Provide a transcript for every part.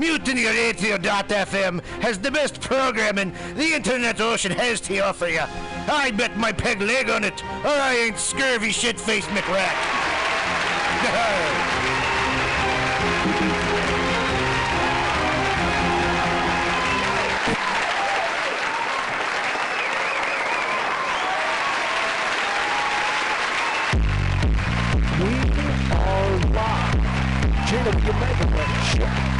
MutinyRadio.fm has the best programming the internet ocean has to offer you. I bet my peg leg on it, or I ain't scurvy shit-faced McRack. Live. JW Megaweg Show.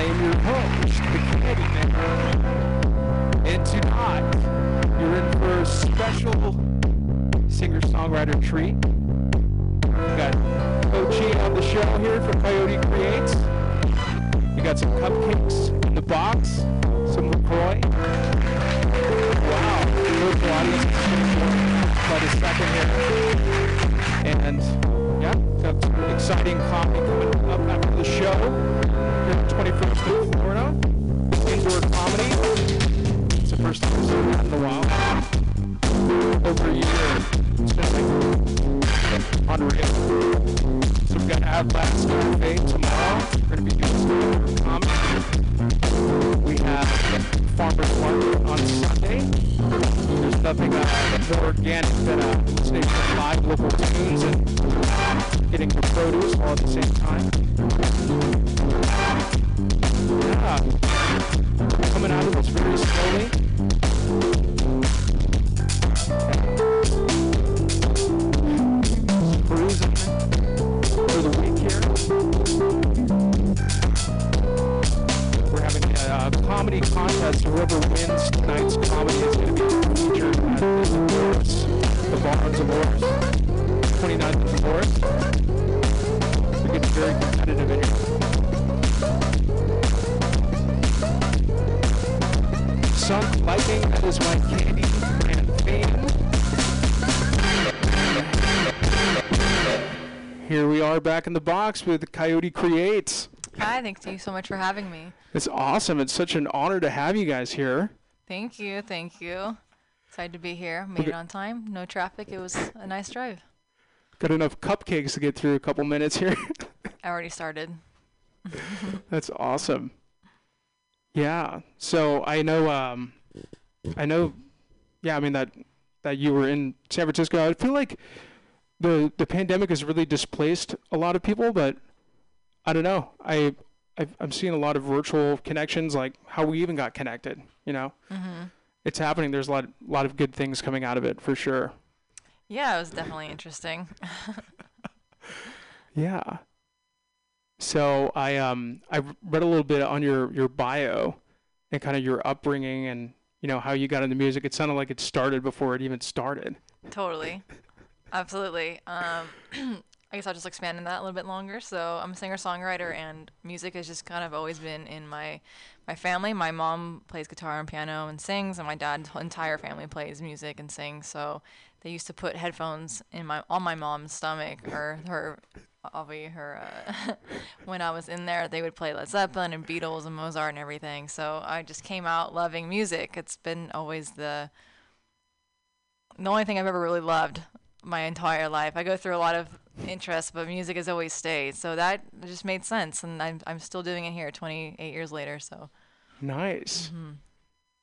I am your host, the Man. And tonight, you're in for a special singer-songwriter treat. We got Coachy on the show here for Coyote Creates. We got some cupcakes in the box, some LaCroix. Wow, the virtual audience is quite a second here. And yeah, got some exciting comedy coming up after the show. Here 21st in Florida. Indoor comedy. It's the first time I've seen that in a while. Over a year. It's been like unreal. So we've got Atlas Cafe tomorrow. We're going to be doing indoor comedy. We have Farmer's Market on Sunday. There's nothing uh, more organic than uh, listening to live local tunes and getting your produce all at the same time. The box with Coyote Creates. Hi, thank you so much for having me. It's awesome. It's such an honor to have you guys here. Thank you, thank you. Excited to be here. Made it on time. No traffic. It was a nice drive. Got enough cupcakes to get through a couple minutes here. I already started. That's awesome. Yeah. So I know um I know yeah, I mean that that you were in San Francisco. I feel like the the pandemic has really displaced a lot of people, but I don't know. I I've, I'm seeing a lot of virtual connections, like how we even got connected. You know, hmm it's happening. There's a lot lot of good things coming out of it for sure. Yeah, it was definitely interesting. Yeah. So I um I read a little bit on your your bio and kind of your upbringing and you know how you got into music. It sounded like it started before it even started. totally. Absolutely. Um, I guess I'll just expand on that a little bit longer. So I'm a singer-songwriter, and music has just kind of always been in my my family. My mom plays guitar and piano and sings, and my dad's entire family plays music and sings. So they used to put headphones in my on my mom's stomach or her be her uh, when I was in there they would play Led Zeppelin and Beatles and Mozart and everything so I just came out loving music it's been always the the only thing I've ever really loved my entire life I go through a lot of interests but music has always stayed so that just made sense and I'm, I'm still doing it here 28 years later so Nice. mhm,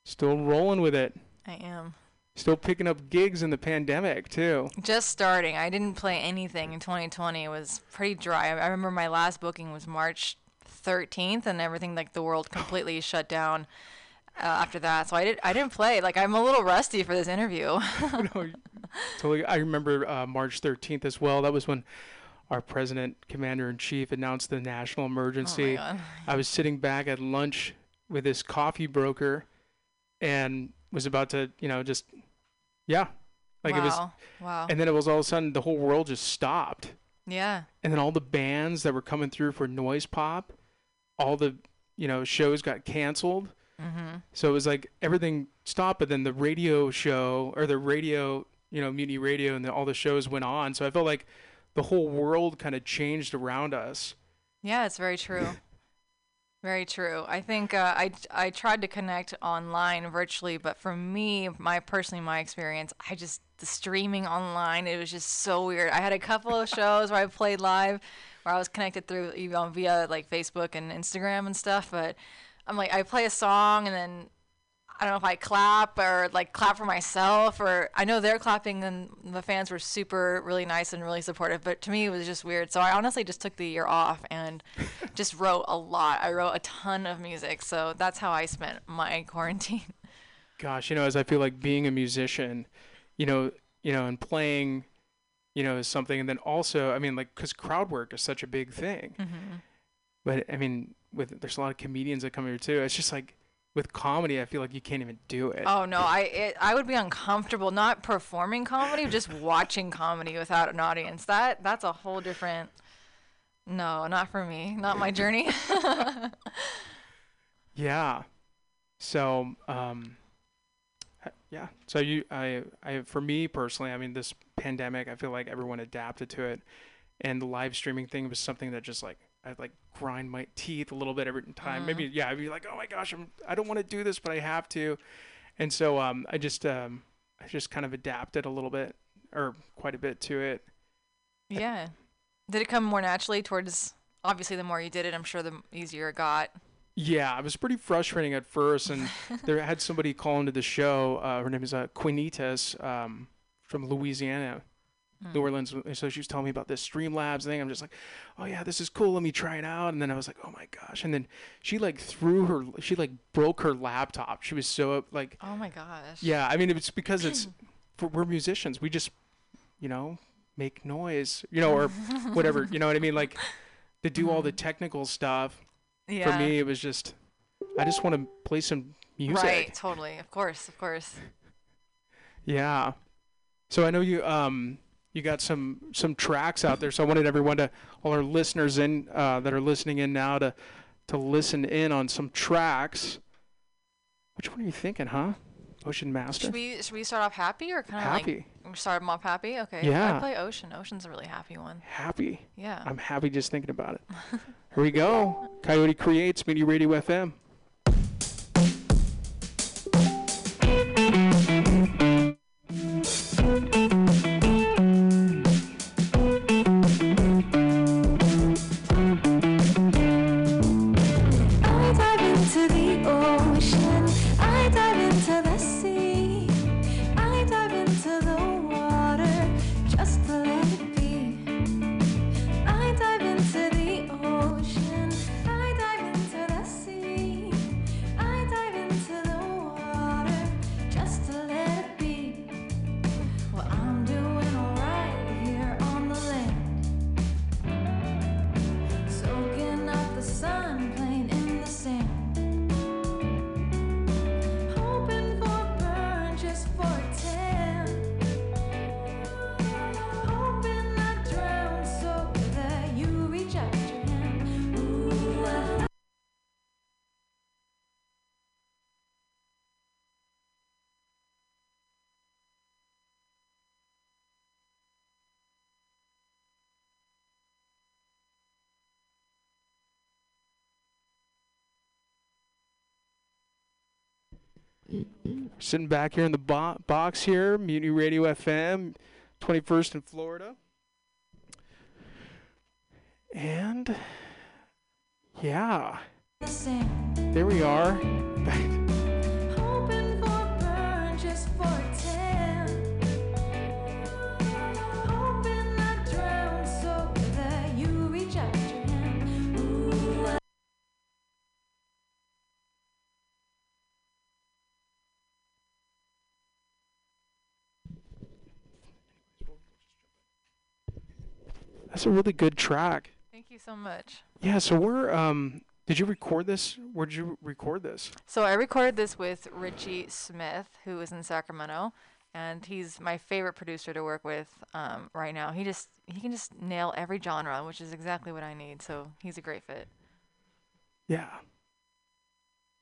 Still rolling with it. I am Still picking up gigs in the pandemic too. Just starting. I didn't play anything in 2020. It was pretty dry. I remember my last booking was March 13th, and everything like the world completely shut down uh, after that. So I did. I didn't play. Like I'm a little rusty for this interview. no, totally. I remember uh, March 13th as well. That was when our president, commander in chief, announced the national oh my emergency. god. I was sitting back at lunch with this coffee broker and was about to, you know, just, yeah. Like wow. it was, wow. and then it was all of a sudden the whole world just stopped. yeah. And then all the bands that were coming through for Noise Pop, all the, you know, shows got canceled. Mhm. So it was like everything stopped, but then the radio show or the radio, you know, Mutiny Radio and the, all the shows went on. So I felt like the whole world kind of changed around us. Yeah, it's very true. Very true. I think uh, I I tried to connect online virtually, but for me, my personally my experience, I just the streaming online. It was just so weird. I had a couple of shows where I played live, where I was connected through you know, via like Facebook and Instagram and stuff. But I'm like, I play a song and then I don't know if I clap or like clap for myself or I know they're clapping and the fans were super really nice and really supportive but to me it was just weird so I honestly just took the year off and just wrote a lot I wrote a ton of music so that's how I spent my quarantine Gosh, you know, as I feel like being a musician, you know, you know, and playing, you know, is something, and then also, I mean, like, because crowd work is such a big thing. mm-hmm. But I mean, with there's a lot of comedians that come here too. It's just like with comedy, I feel like you can't even do it. Oh no, I it, I would be uncomfortable not performing comedy, just watching comedy without an audience. That that's a whole different. No, not for me. Not my journey. Yeah. So, um, yeah. So you, I, I, for me personally, I mean, this pandemic, I feel like everyone adapted to it, and the live streaming thing was something that just like I'd like grind my teeth a little bit every time. Maybe yeah, I'd be like, oh my gosh, I'm, I don't want to do this, but I have to, and so um, I just um, I just kind of adapted a little bit or quite a bit to it. yeah. Did it come more naturally towards? Obviously, the more you did it, I'm sure the easier it got. Yeah, it was pretty frustrating at first, and there had somebody call into the show. Uh, her name is uh, Quinitas um, from Louisiana, New Orleans. So she was telling me about this Streamlabs thing. I'm just like, oh yeah, this is cool. Let me try it out. And then I was like, oh my gosh. And then she like threw her, she like broke her laptop. She was so like, Oh my gosh. yeah. I mean, it's because it's for, we're musicians. We just, you know, make noise, you know, or whatever. You know what I mean? Like to do all the technical stuff Yeah. for me it was just i just want to play some music Right. Totally. Of course. Of course. yeah so i know you um you got some some tracks out there so i wanted everyone to all our listeners in uh, that are listening in now to to listen in on some tracks which one are you thinking huh ocean master Should we should we start off happy or kind of happy like start them off happy? Okay. Yeah. I play Ocean. Ocean's a really happy one. happy Yeah. i'm happy just thinking about it here we go coyote creates media radio fm sitting back here in the bo- box here, Mutiny Radio FM, 21st in Florida. And yeah, there we are. That's a really good track. Thank you so much. Yeah, so we're um did you record this? Where'd you record this? So I recorded this with Richie Smith, who is in Sacramento, and he's my favorite producer to work with um, right now. He just he can just nail every genre, which is exactly what I need. So he's a great fit. Yeah.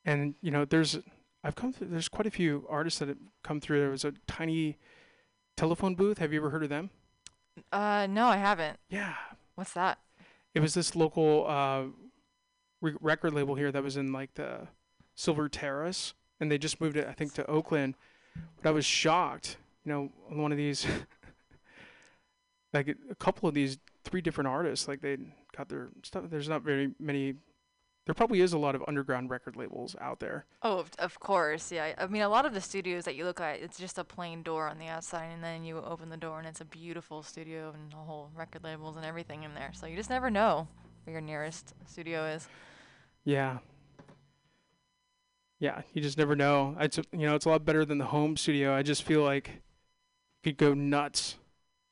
And you know, there's I've come through there's quite a few artists that have come through. There was a tiny telephone booth. Have you ever heard of them? Uh, no, I haven't. Yeah. What's that? It was this local uh, re- record label here that was in like the Silver Terrace, and they just moved it, I think, to Oakland. But I was shocked. you know, on one of these, like a- a couple of these three different artists, like they got their stuff. There's not very many. There probably is a lot of underground record labels out there. Oh, of, of course, yeah. I mean, a lot of the studios that you look at, it's just a plain door on the outside, and then you open the door, and it's a beautiful studio and a whole record labels and everything in there. So you just never know where your nearest studio is. Yeah. Yeah, you just never know. It's a- you know, it's a lot better than the home studio. I just feel like you could go nuts.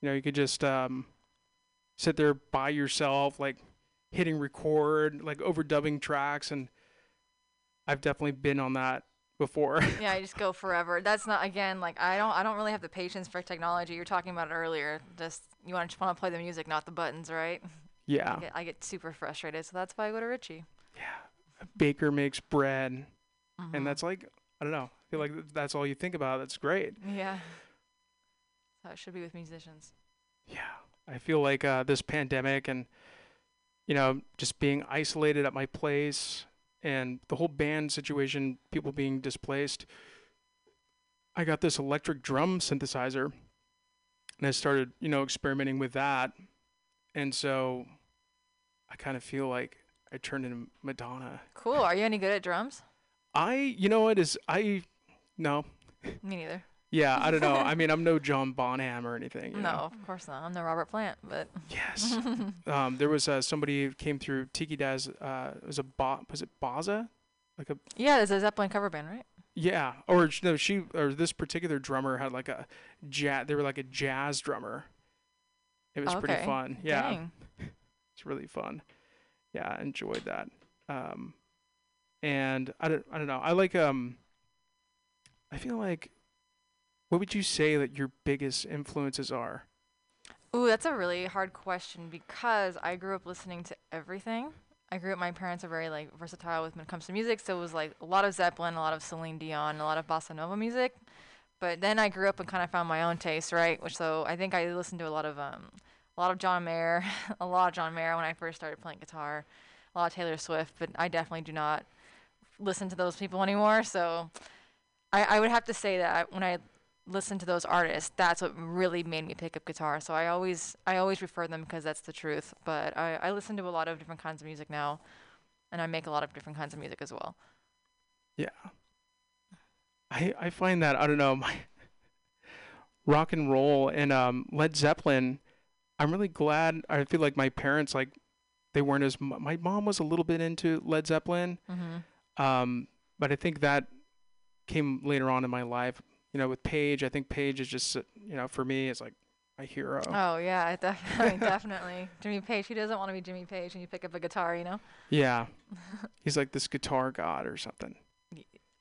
You know, you could just um sit there by yourself like hitting record, like overdubbing tracks and I've definitely been on that before. yeah, I just go forever. That's not again like I don't I don't really have the patience for technology. You were talking about it earlier. Just you want to want to play the music, not the buttons, right? yeah. I get, I get super frustrated, so that's why I go to Richie. Yeah. Baker makes bread Mhm. and that's like I don't know. I feel like that's all you think about. That's great. yeah. It should be with musicians. Yeah, I feel like uh, this pandemic and you know just being isolated at my place and the whole band situation, people being displaced. I got this electric drum synthesizer, and I started you know experimenting with that, and so I kind of feel like I turned into Madonna. Cool. Are you any good at drums? I you know what is I no Me neither. Yeah I don't know I mean I'm no John Bonham or anything. No, know? of course not. I'm no Robert Plant, but Yes. um, there was uh, somebody who came through Tiki Daz. Uh, it was a ba- was it Baza? Like a yeah, there's a Zeppelin cover band, right? yeah, or no, she or this particular drummer had like a jazz. They were like a jazz drummer. It was pretty fun. Yeah, it's really fun. Yeah, I enjoyed that. Um, and I don't I don't know. I like um. I feel like, what would you say that your biggest influences are? Ooh, that's a really hard question because I grew up listening to everything. I grew up. My parents are very like versatile with when it comes to music, so it was like a lot of Zeppelin, a lot of Celine Dion, a lot of bossa nova music. But then I grew up and kind of found my own taste, right? Which so I think I listened to a lot of um, a lot of John Mayer, a lot of John Mayer when I first started playing guitar, a lot of Taylor Swift. But I definitely do not listen to those people anymore. So I, I would have to say that when I listen to those artists, that's what really made me pick up guitar. So I always I always refer them because that's the truth. But I, I listen to a lot of different kinds of music now, and I make a lot of different kinds of music as well. Yeah. I I find that I don't know my rock and roll and um Led Zeppelin. I'm really glad. I feel like my parents like they weren't as my mom was a little bit into Led Zeppelin. Mm-hmm. Um, but I think that came later on in my life. You know, with Page, I think Page is just you know for me it's like my hero. Oh yeah, definitely definitely Jimmy Page. Who doesn't want to be Jimmy Page? And you pick up a guitar, you know, Yeah, he's like this guitar god or something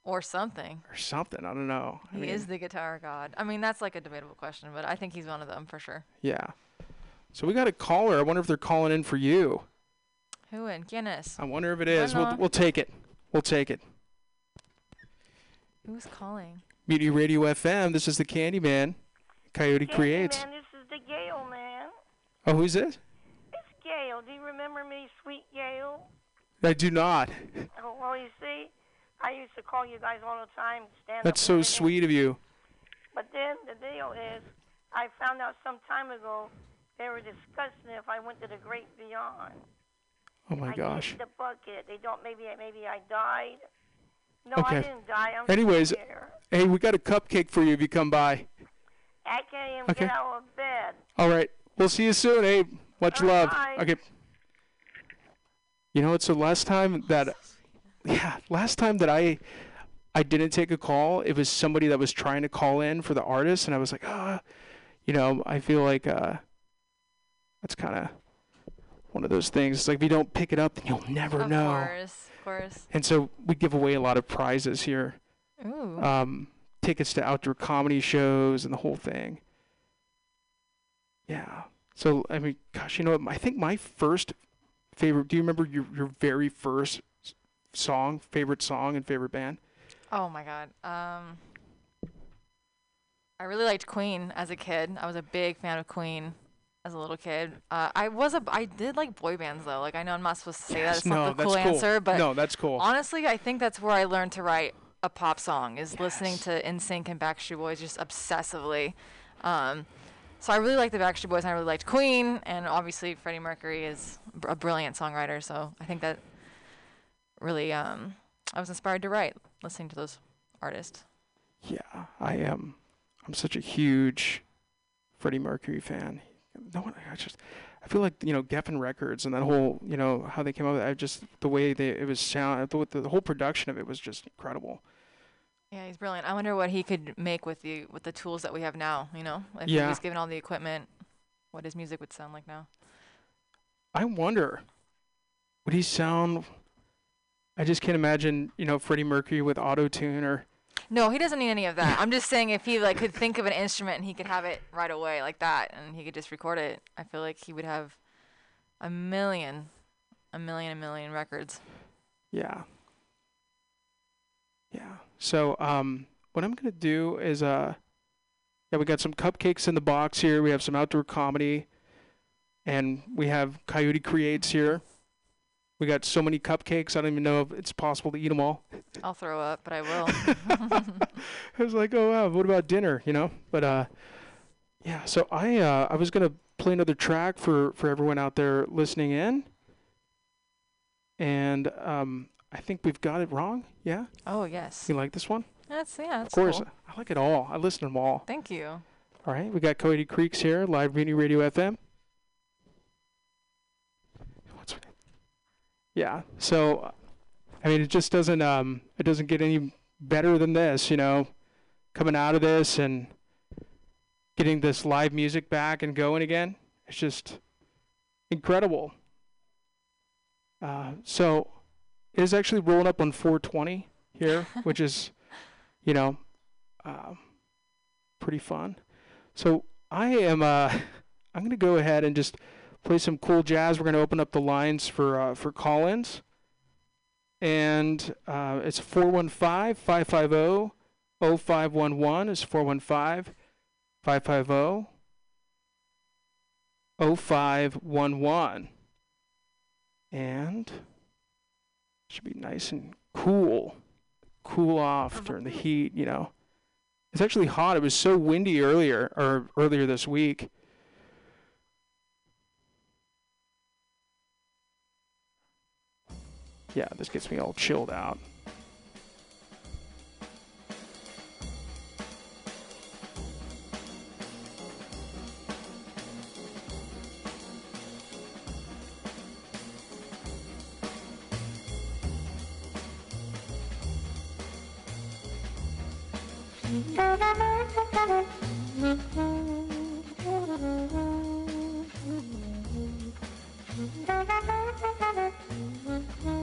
or something. or something. I don't know. I He mean, is the guitar god. I mean, that's like a debatable question, but I think he's one of them for sure. Yeah. So we got a caller. I wonder if they're calling in for you. Who in Guinness? I wonder if it is. We'll, we'll take it. We'll take it. Who's calling? Mutiny Radio FM. This is the Candyman. Coyote Creates. man, this is the Gail man. Oh, who's this? It's Gail. Do you remember me, sweet Gail? I do not. Oh, well, you see, I used to call you guys all the time. Stand up. That's so sweet of you. But then the deal is, I found out some time ago they were discussing if I went to the great beyond. Oh my I gosh. the bucket. They don't. Maybe maybe I died. No, Okay. I didn't die. I'm Anyways, here. Hey, we got a cupcake for you if you come by. I can't even okay. get out of bed. All right. We'll see you soon, Abe. Much All right, love. bye. Okay. You know what? So last time that, yeah, last time that I, I didn't take a call. It was somebody that was trying to call in for the artist, and I was like, ah, you know, I feel like uh, that's kind of one of those things. It's like if you don't pick it up, then you'll never of know. course, of course. And so we give away a lot of prizes here. Ooh. Um, tickets to outdoor comedy shows and the whole thing. Yeah. So I mean, gosh, you know. I think my first favorite. Do you remember your your very first song, favorite song, and favorite band? Oh my god. Um I really liked Queen as a kid. I was a big fan of Queen as a little kid. Uh, I was a I did like boy bands though. Like I know I'm not supposed to say that. It's no, not the cool cool. answer, but no, that's cool. honestly, I think that's where I learned to write a pop song is listening to NSYNC and Backstreet Boys just obsessively. Um, so I really like the Backstreet Boys and I really liked Queen and obviously Freddie Mercury is br- a brilliant songwriter. So I think that really um, I was inspired to write listening to those artists. Yeah, I am. I'm such a huge Freddie Mercury fan. No one, I just, I feel like you know Geffen Records and that whole, you know, how they came up with it. I just the way they it was sound, the, the whole production of it was just incredible. Yeah, he's brilliant. I wonder what he could make with the with the tools that we have now. You know, if he was given all the equipment, what his music would sound like now. I wonder, would he sound? I just can't imagine, you know, Freddie Mercury with auto tune or. No, he doesn't need any of that. I'm just saying if he like could think of an instrument and he could have it right away like that and he could just record it, I feel like he would have a million, a million, a million records. Yeah. Yeah. So um what I'm gonna do is uh yeah, we got some cupcakes in the box here, we have some outdoor comedy, and we have Coyote Creates here. We got so many cupcakes, I don't even know if it's possible to eat them all. I'll throw up, but I will. I was like, oh wow, what about dinner? You know? But uh yeah, so I uh I was gonna play another track for for everyone out there listening in. And um I think we've got it wrong. Yeah? oh yes, You like this one? that's yeah. That's Of course. cool. I like it all. I listen to them all. Thank you. All right. We got Coyote Creates here, live Mutiny Radio FM. Yeah. So, I mean, it just doesn't um, it doesn't get any better than this, you know, coming out of this and getting this live music back and going again. It's just incredible. Uh, so, it is actually rolling up on 420 here, which is, you know, um, pretty fun. So I am uh I'm gonna go ahead and just play some cool jazz. We're gonna open up the lines for uh, for call-ins. And uh, it's 415-550-0511. It's 415-550-0511. And should be nice and cool. Cool off during the heat, you know. It's actually hot. It was so windy earlier or earlier this week. Yeah, this gets me all chilled out. Thank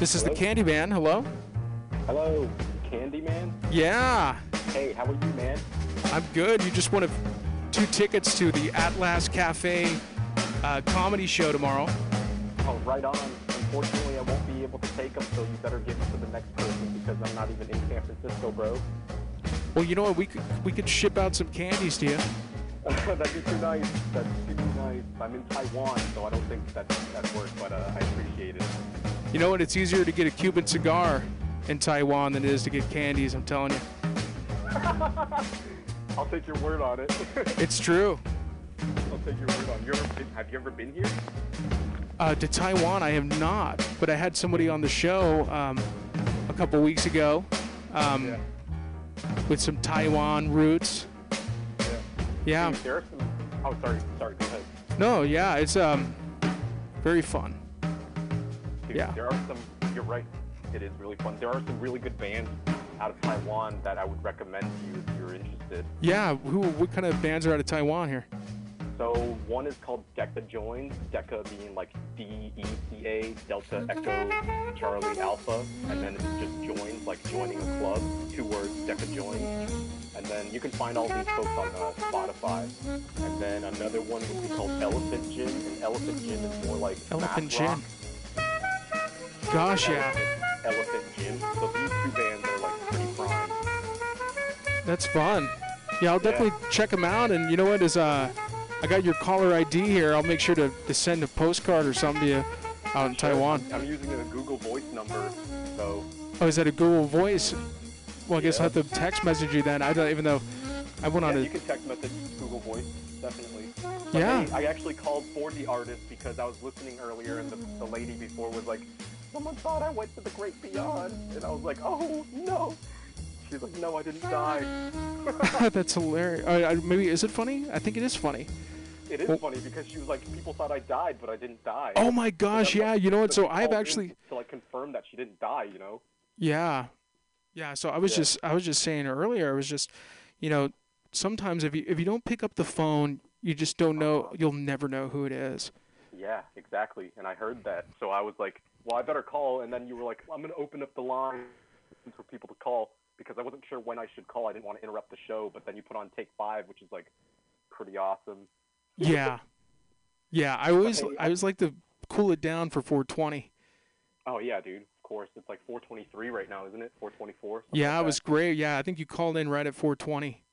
This is the Candyman. Hello. Hello, Candyman. Yeah, Hey, how are you, man? I'm good. You just wanted two tickets to the Atlas Cafe uh, comedy show tomorrow. Oh, right on. Unfortunately, I won't be able to take them, so you better give them to the next person because I'm not even in San Francisco, bro. Well, you know what? We could we could ship out some candies to you. That'd be too nice. That'd be too nice. I'm in Taiwan, so I don't think that that works, but uh, I appreciate it. You know what? It's easier to get a Cuban cigar in Taiwan than it is to get candies. I'm telling you. I'll take your word on it. It's true. I'll take your word on. it. You been, have you ever been here? Uh, to Taiwan, I have not, but I had somebody on the show um, a couple weeks ago um, Yeah. with some Taiwan roots. Yeah. Yeah. Oh, sorry. Sorry. Go ahead. No, yeah, it's um very fun. Dude, Yeah. There are some. You're right. It is really fun. There are some really good bands out of Taiwan that I would recommend to you if you're interested. Yeah, who what kind of bands are out of Taiwan here? So one is called Deca Joins. Deca being like D E C A Delta Echo Charlie Alpha, and then it's just joins, like joining a club. Two words, Deca Joins. And then you can find all these folks on uh, Spotify. And then another one would be called Elephant Gym, and Elephant Gym is more like Elephant Gym. rock. Gosh, yeah, Elephant, Gym. So these two bands are like pretty prime. that's fun. Yeah, I'll definitely check them out. And you know what is uh, I got your caller ID here. I'll make sure to, to send a postcard or something to you out in Taiwan. I'm using a Google Voice number, so Oh, is that a Google Voice? Well, I guess I'll have to text message you then. I don't even though I went on yeah, a you can text message Google Voice, definitely. But Yeah. hey, I actually called for the artist because I was listening earlier and the, the lady before was like, someone thought I went to the great beyond. And I was like, oh, no. She's like, no, I didn't die. That's hilarious. Uh, maybe is it funny? I think it is funny. It is Well- funny because she was like, people thought I died, but I didn't die. Oh my gosh, yeah. like, You know what? So I've actually To like confirm that she didn't die, you know? Yeah. Yeah, so I was Yeah. just I was just saying earlier, I was just you know, sometimes if you if you don't pick up the phone, you just don't know you'll never know who it is. Yeah, exactly. And I heard that. So I was like, well, I better call. And then you were like, I'm going to open up the line for people to call because I wasn't sure when I should call. I didn't want to interrupt the show. But then you put on take five, which is like pretty awesome. Yeah. Yeah, I always I always like to cool it down for 420. Oh, yeah, dude. Of course. It's like 423 right now, isn't it? 424? Yeah, it was great. Yeah, I think you called in right at 420.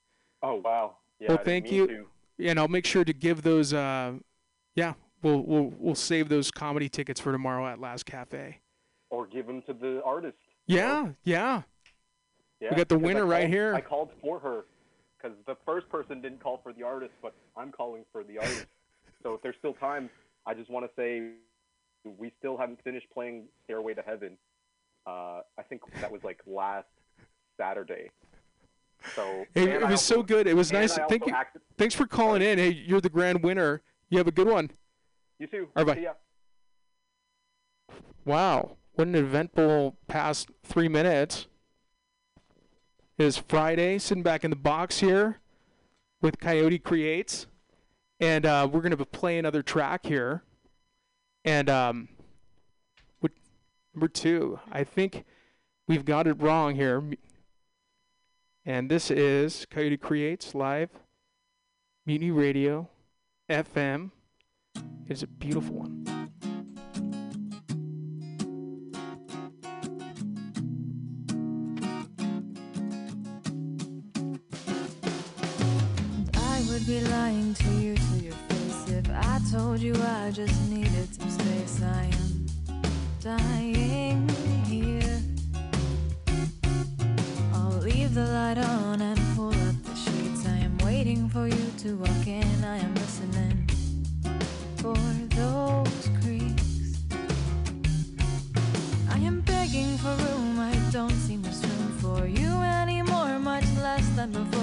Oh, wow. Yeah, Well, thank you. to. And I'll make sure to give those uh yeah, we'll we'll we'll save those comedy tickets for tomorrow at Last Cafe. Or give them to the artist. you know? Yeah, yeah. We got the winner right here. I called for her because the first person didn't call for the artist, but I'm calling for the artist. so if there's still time, I just want to say we still haven't finished playing Stairway to Heaven. Uh, I think that was like last Saturday. So Hey, it was so good. It was nice. Thank you. acted- Thanks for calling in. Hey, you're the grand winner. You have a good one. You too. All right, bye. See ya. Wow, what an eventful past three minutes. It is Friday, sitting back in the box here with Coyote Creates, and uh, we're gonna play another track here. And um, what, number two, I think we've got it wrong here. And this is Coyote Creates live, Mutiny Radio, FM. It's a beautiful one. I would be lying to you to your face if I told you I just needed some space. I am dying here. I'll leave the light on and pull up the sheets. I am waiting for you to walk in. I am listening for those creaks. I am begging for room. I don't see much room for you anymore, much less than before.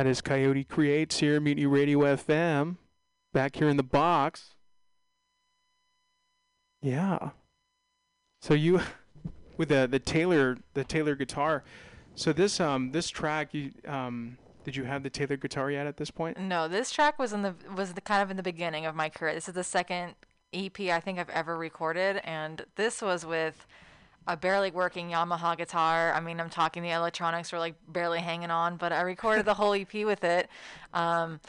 That is Coyote Creates here, Mutiny Radio FM. Back here in the box. Yeah. So you with the the Taylor the Taylor guitar. So this um this track you um did you have the Taylor guitar yet at this point? No, this track was in the was the kind of in the beginning of my career. This is the second EP I think I've ever recorded, and this was with a barely working Yamaha guitar. I mean, I'm talking the electronics were like barely hanging on, but I recorded the whole EP with it. Um,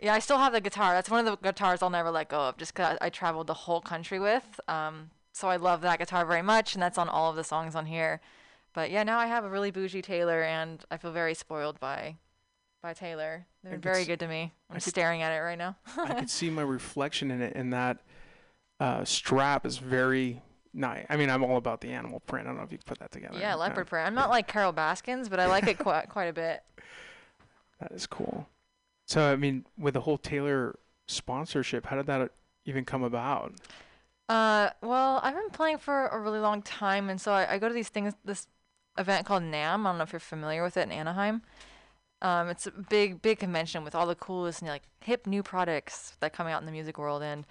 yeah, I still have the guitar. That's one of the guitars I'll never let go of, just 'cause I, I traveled the whole country with. Um, so I love that guitar very much, and that's on all of the songs on here. But yeah, now I have a really bougie Taylor, and I feel very spoiled by by Taylor. They're I very good to me. I I'm could- staring at it right now. I could see my reflection in it, and that uh, strap is very nice. I mean, I'm all about the animal print. I don't know if you could put that together. yeah, leopard print. I'm not like Carole Baskins, but I like it quite quite a bit. That is cool. So, I mean, with the whole Taylor sponsorship, how did that even come about? Uh, well, I've been playing for a really long time, and so I, I go to these things, this event called NAMM. I don't know if you're familiar with it in Anaheim. Um, it's a big, big convention with all the coolest, know, like hip new products that come out in the music world, and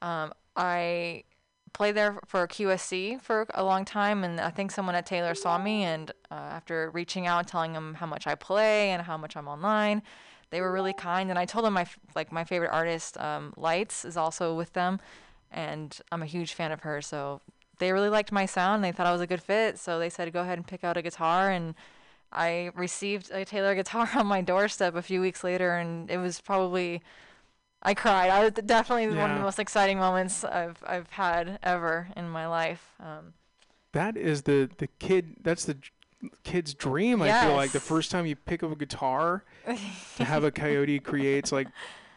um, I played there for QSC for a long time, and I think someone at Taylor saw me, and uh, after reaching out and telling them how much I play and how much I'm online, they were really kind, and I told them my like my favorite artist, um, Lights, is also with them, and I'm a huge fan of her, so they really liked my sound. They thought I was a good fit, so they said go ahead and pick out a guitar, and I received a Taylor guitar on my doorstep a few weeks later, and it was probably I cried. I was definitely one of the most exciting moments I've I've had ever in my life. Um, That is the the kid. That's the kid's dream. I feel like the first time you pick up a guitar, to have a Coyote creates like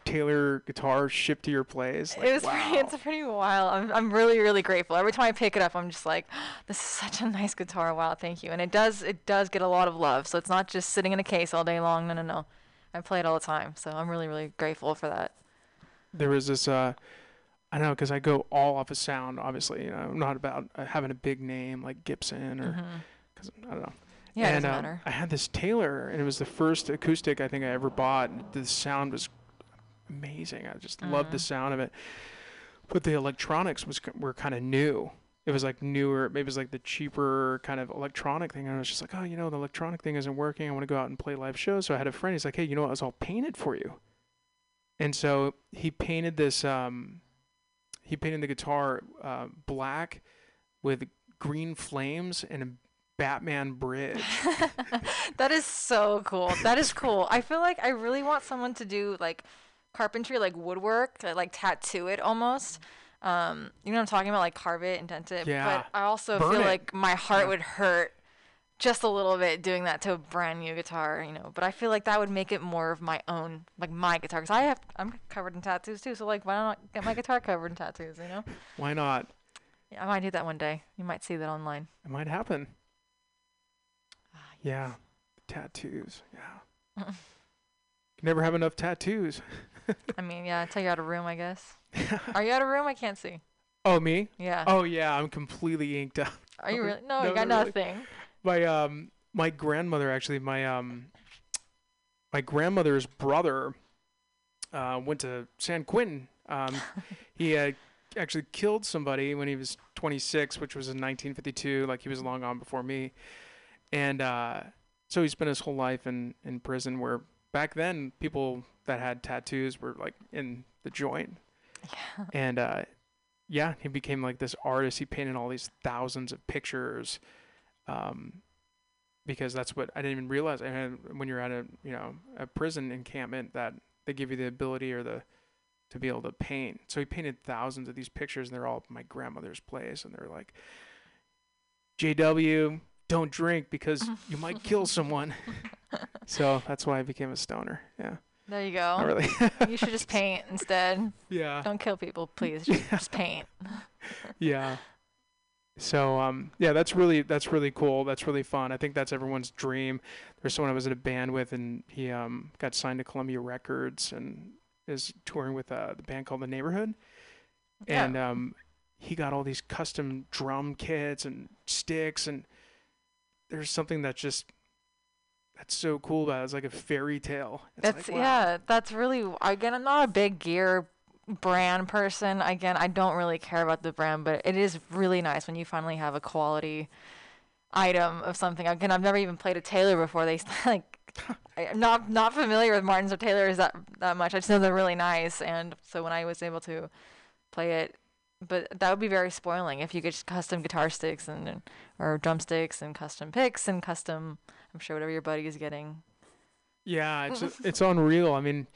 Taylor guitar shipped to your place. Like, it was wow. pretty. It's pretty wild. I'm I'm really really grateful. Every time I pick it up, I'm just like, this is such a nice guitar. Wow, thank you. And it does it does get a lot of love. So it's not just sitting in a case all day long. No no no. I play it all the time. So I'm really really grateful for that. There was this uh I don't know because I go all off of sound. Obviously, you know, I'm not about uh, having a big name like Gibson or because I don't know. Yeah, it and doesn't um, matter. I had this Taylor, and it was the first acoustic I think I ever bought. and The sound was amazing. I just loved the Mhm. sound of it. But the electronics was were kind of new. It was like newer. Maybe it was like the cheaper kind of electronic thing. And I was just like, oh, you know, the electronic thing isn't working. I want to go out and play live shows. So I had a friend. He's like, hey, you know what? It's all painted for you. And so he painted this. Um, he painted the guitar uh, black with green flames and a Batman bridge. that is so cool. That is cool. I feel like I really want someone to do like carpentry, like woodwork, like tattoo it almost. Um, you know what I'm talking about, like carve it, indent it. Yeah. But I also Burn feel it. like my heart would hurt just a little bit doing that to a brand new guitar, you know. But I feel like that would make it more of my own, like my guitar, because I have I'm covered in tattoos too. So like, why not get my guitar covered in tattoos? You know. Why not? Yeah, I might do that one day. You might see that online. It might happen. Ah, Yeah. Tattoos. Yeah. You never have enough tattoos. I mean, yeah, until you're out of room, I guess. Are you out of room? I can't see. Oh, me? Yeah. Oh, yeah. I'm completely inked up. Are you really? No, No, you got really. nothing. My um, my grandmother actually, my um, my grandmother's brother, uh, went to San Quentin. Um, he had actually killed somebody when he was 26, which was in 1952. Like he was long gone before me, and uh, so he spent his whole life in in prison. Where back then, people that had tattoos were like in the joint, Yeah. and uh, yeah, he became like this artist. He painted all these thousands of pictures, um, because that's what I didn't even realize. I had, when you're at a you know a prison encampment, that they give you the ability or the to be able to paint. So he painted thousands of these pictures, and they're all my grandmother's place, and they're like, "JW, don't drink because you might kill someone." so that's why I became a stoner. Yeah, There you not go. really. You should just paint instead. yeah. Don't kill people, please. Just, just paint. yeah so um yeah that's really that's really cool that's really fun i think that's everyone's dream there's someone i was in a band with and he um got signed to columbia records and is touring with uh, the band called the neighborhood Yeah. and um, he got all these custom drum kits and sticks, and there's something that's just that's so cool about it. It's like a fairy tale. It's That's like, wow. yeah. That's really again. I'm not a big gear brand person. Again, I don't really care about the brand, but it is really nice when you finally have a quality item of something. Again, I've never even played a Taylor before. They like. I'm not not familiar with Martins or Taylors that that much. I just know they're really nice, and so when I was able to play it, but that would be very spoiling if you get custom guitar sticks and and- or drumsticks and custom picks and custom. I'm sure whatever your buddy is getting. Yeah, it's it's unreal. I mean,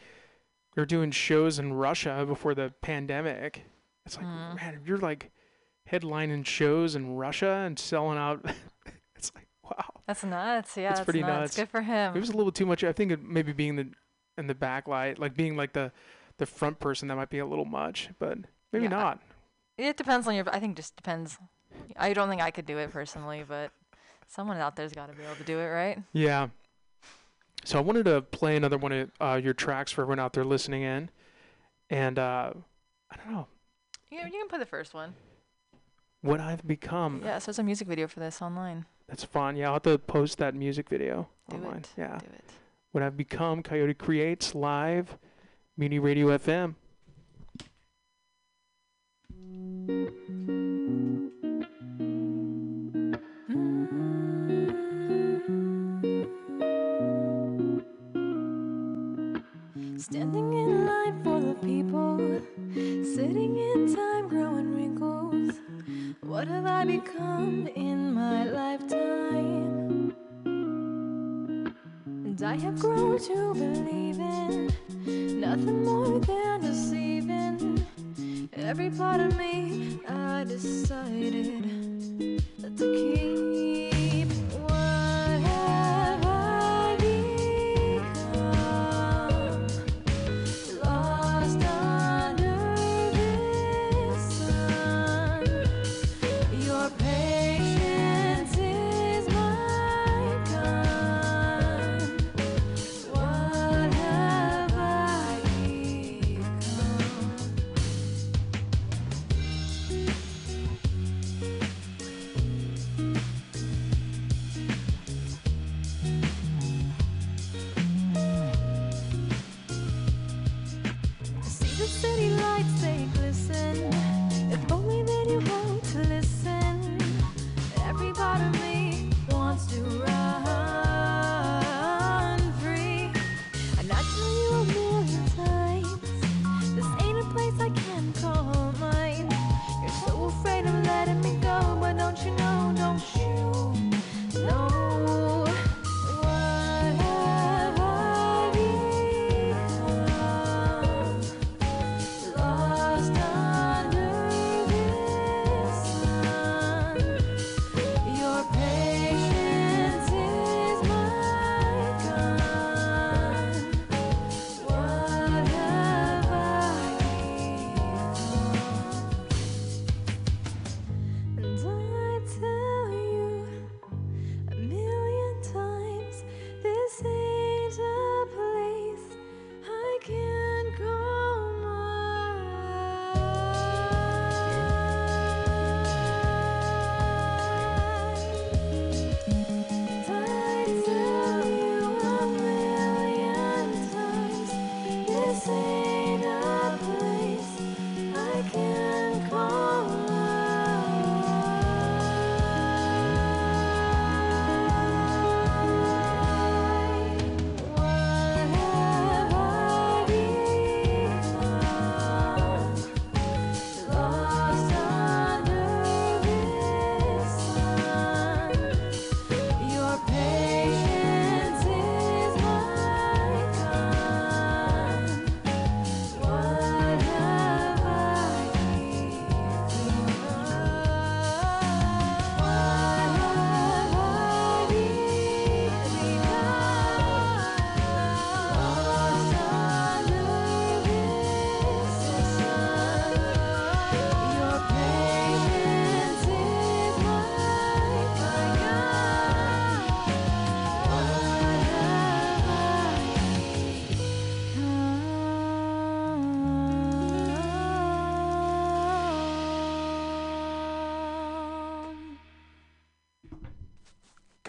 they're doing shows in Russia before the pandemic. It's like, Mm. man, if you're like headlining shows in Russia and selling out, it's like, wow. That's nuts. Yeah, That's that's pretty nuts. nuts. Good for him. It was a little too much. I think it maybe being the in the backlight, like being like the the front person, that might be a little much, but maybe Yeah, not. It depends on your. I think just depends. I don't think I could do it personally, but someone out there's got to be able to do it, right? Yeah. So I wanted to play another one of uh, your tracks for everyone out there listening in, and uh, I don't know You, you can play the first one. what I've become. Yeah, so there's a music video for this online. That's fun. Yeah, I'll have to post that music video Do online. it. Yeah. Do it. What I've become, Coyote Creates live, Mutiny Radio FM. Standing in line for the people, sitting in time, growing wrinkles. What have I become in my lifetime? And I have grown to believe in nothing more than deceiving. Every part of me I decided that to keep.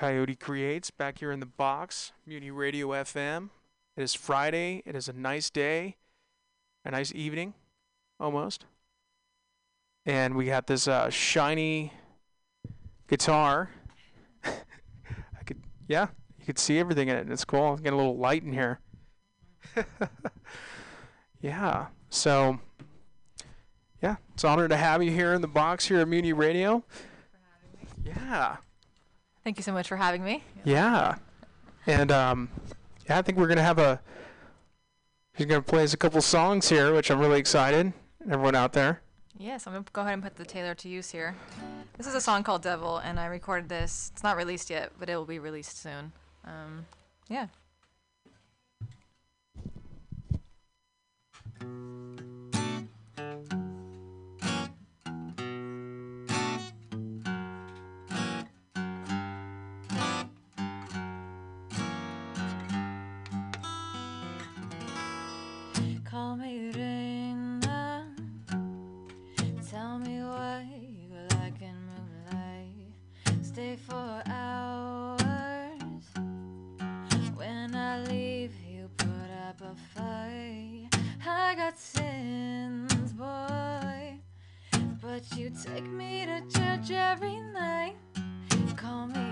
Coyote Creates back here in the box, Mutiny Radio FM. It is Friday. It is a nice day, a nice evening, almost. And we got this uh, shiny guitar. I could, yeah, you could see everything in it. It's cool. Get a little light in here. yeah. So, yeah, it's an honor to have you here in the box here at Mutiny Radio. Yeah. Thank you so much for having me. Yeah. And um, yeah, I think we're gonna have a. He's gonna play us a couple songs here, which I'm really excited. Everyone out there. Yes, I'm gonna go ahead and put the Taylor to use here. This is a song called Devil, and I recorded this. It's not released yet, but it will be released soon. Um, yeah. Call me Rain. Tell me why you like in moonlight. Stay for hours. When I leave, you put up a fight. I got sins, boy. But you take me to church every night. Call me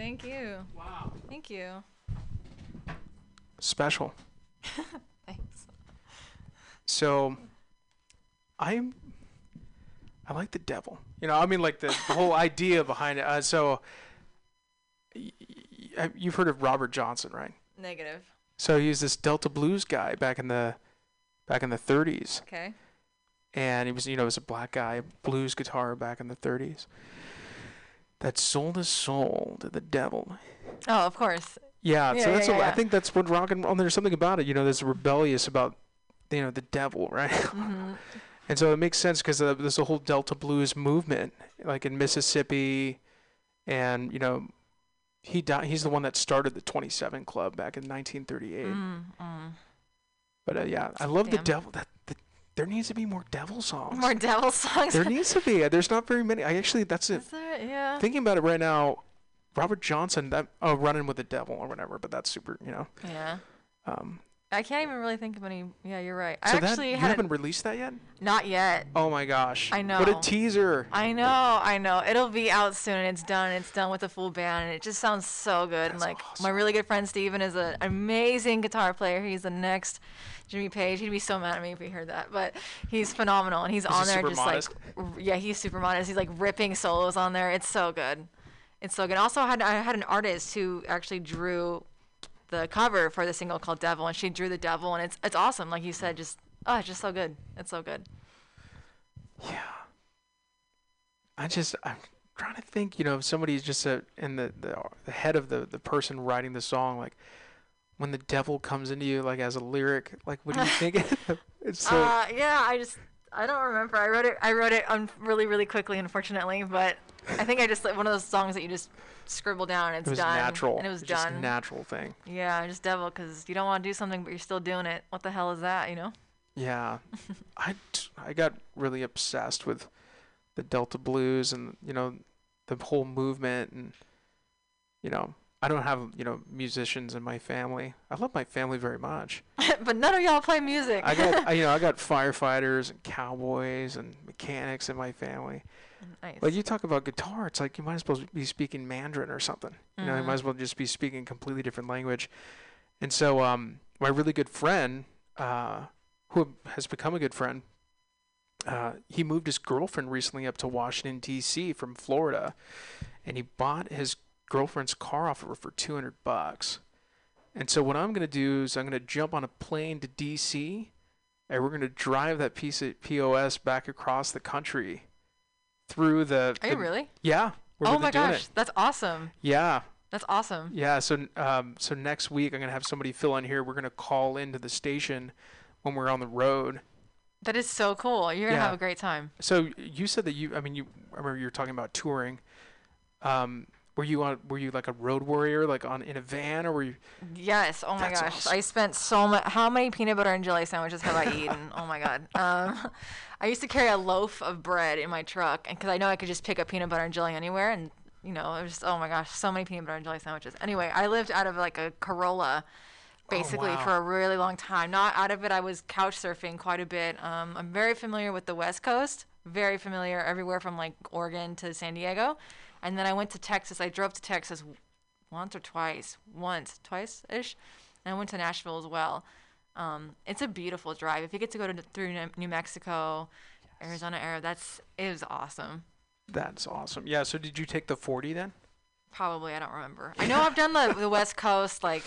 Thank you. Wow. Thank you. Special. Thanks. So, I'm. I like the devil. You know, I mean, like the, the whole idea behind it. Uh, so, y- y- you've heard of Robert Johnson, right? Negative. So he was this Delta blues guy back in the back in the 30s. Okay. and he was you know he was a black guy blues guitar back in the 30s that sold his soul to the devil. Oh, of course. yeah, Yeah, so that's yeah, what, i think that's what rock and roll there's something about it you know there's rebellious about you know the devil right? Hmm and so it makes sense because uh, there's a whole delta blues movement like in mississippi and you know he died he's the one that started the 27 club back in 1938 Mm, mm. but uh, yeah i love the devil that there needs to be more devil songs More devil songs. There needs to be. There's not very many. I actually, that's it. there? Yeah. Thinking about it right now, Robert Johnson, that oh, running with the devil or whatever, but that's super. You know, yeah. um, I can't even really think of any. Yeah, you're right. so I that actually you haven't released that yet? not yet. Oh my gosh! I know. What a teaser! I know, I know. It'll be out soon. and It's done. It's done with the full band, and it just sounds so good. and That's like my really good friend Steven is an amazing guitar player. He's the next Jimmy Page. He'd be so mad at me if he heard that, but he's phenomenal, and he's Is on he there just modest? like, yeah, he's super modest. He's like ripping solos on there. It's so good. It's so good. Also, I had I had an artist who actually drew the cover for the single called Devil, and she drew the devil, and it's it's awesome. Like you said, just oh, it's just so good. It's so good. Yeah. I just I'm trying to think, you know, if somebody's just a, in the, the the head of the the person writing the song, like when the devil comes into you, like as a lyric, like what do you think? it's so uh, yeah, I just I don't remember. I wrote it. I wrote it on really really quickly, unfortunately. But I think I just like one of those songs that you just scribble down and it's it was done. natural. And it was It's just a done. natural thing. yeah, just devil, because you don't want to do something, but you're still doing it. What the hell is that? You know? Yeah, I t- I got really obsessed with the Delta blues and you know the whole movement and you know I don't have you know musicians in my family. I love my family very much. but none of y'all play music. I got I, you know I got firefighters and cowboys and mechanics in my family. Nice. But you talk about guitar, it's like you might as well be speaking Mandarin or something. You know, you Mhm. might as well just be speaking a completely different language. And so, um, my really good friend, uh, who has become a good friend, uh, he moved his girlfriend recently up to Washington D.C. from Florida, and he bought his girlfriend's car off of her for 200 bucks. And so what I'm gonna do is I'm gonna jump on a plane to D.C. and we're gonna drive that piece of POS back across the country through the. Are you really? Yeah. Oh my gosh, It. that's awesome. Yeah. That's awesome. Yeah. So um, so next week I'm gonna have somebody fill in here. We're gonna call into the station when we're on the road. That is so cool. You're gonna Yeah. have a great time. So you said that you. I mean, you. I remember you were talking about touring. Um, were you on? Were you like a road warrior, like on in a van, or were you? Yes. Oh my gosh. awesome. I spent so much. How many peanut butter and jelly sandwiches have I eaten? oh my god. Um, I used to carry a loaf of bread in my truck, and because I know I could just pick up peanut butter and jelly anywhere, and you know, it was just oh my gosh, so many peanut butter and jelly sandwiches. Anyway, I lived out of like a Corolla. Basically, wow. for a really long time. Not out of it, I was couch surfing quite a bit. Um, I'm very familiar with the West Coast, very familiar everywhere from like Oregon to San Diego. And then I went to Texas. I drove to Texas once or twice, once, twice ish, and I went to Nashville as well. Um, it's a beautiful drive. If you get to go to through New- Mexico, Arizona area, that's it was awesome. That's awesome. Yeah. So did you take the 40 then? Probably I don't remember. I know I've done the the West Coast like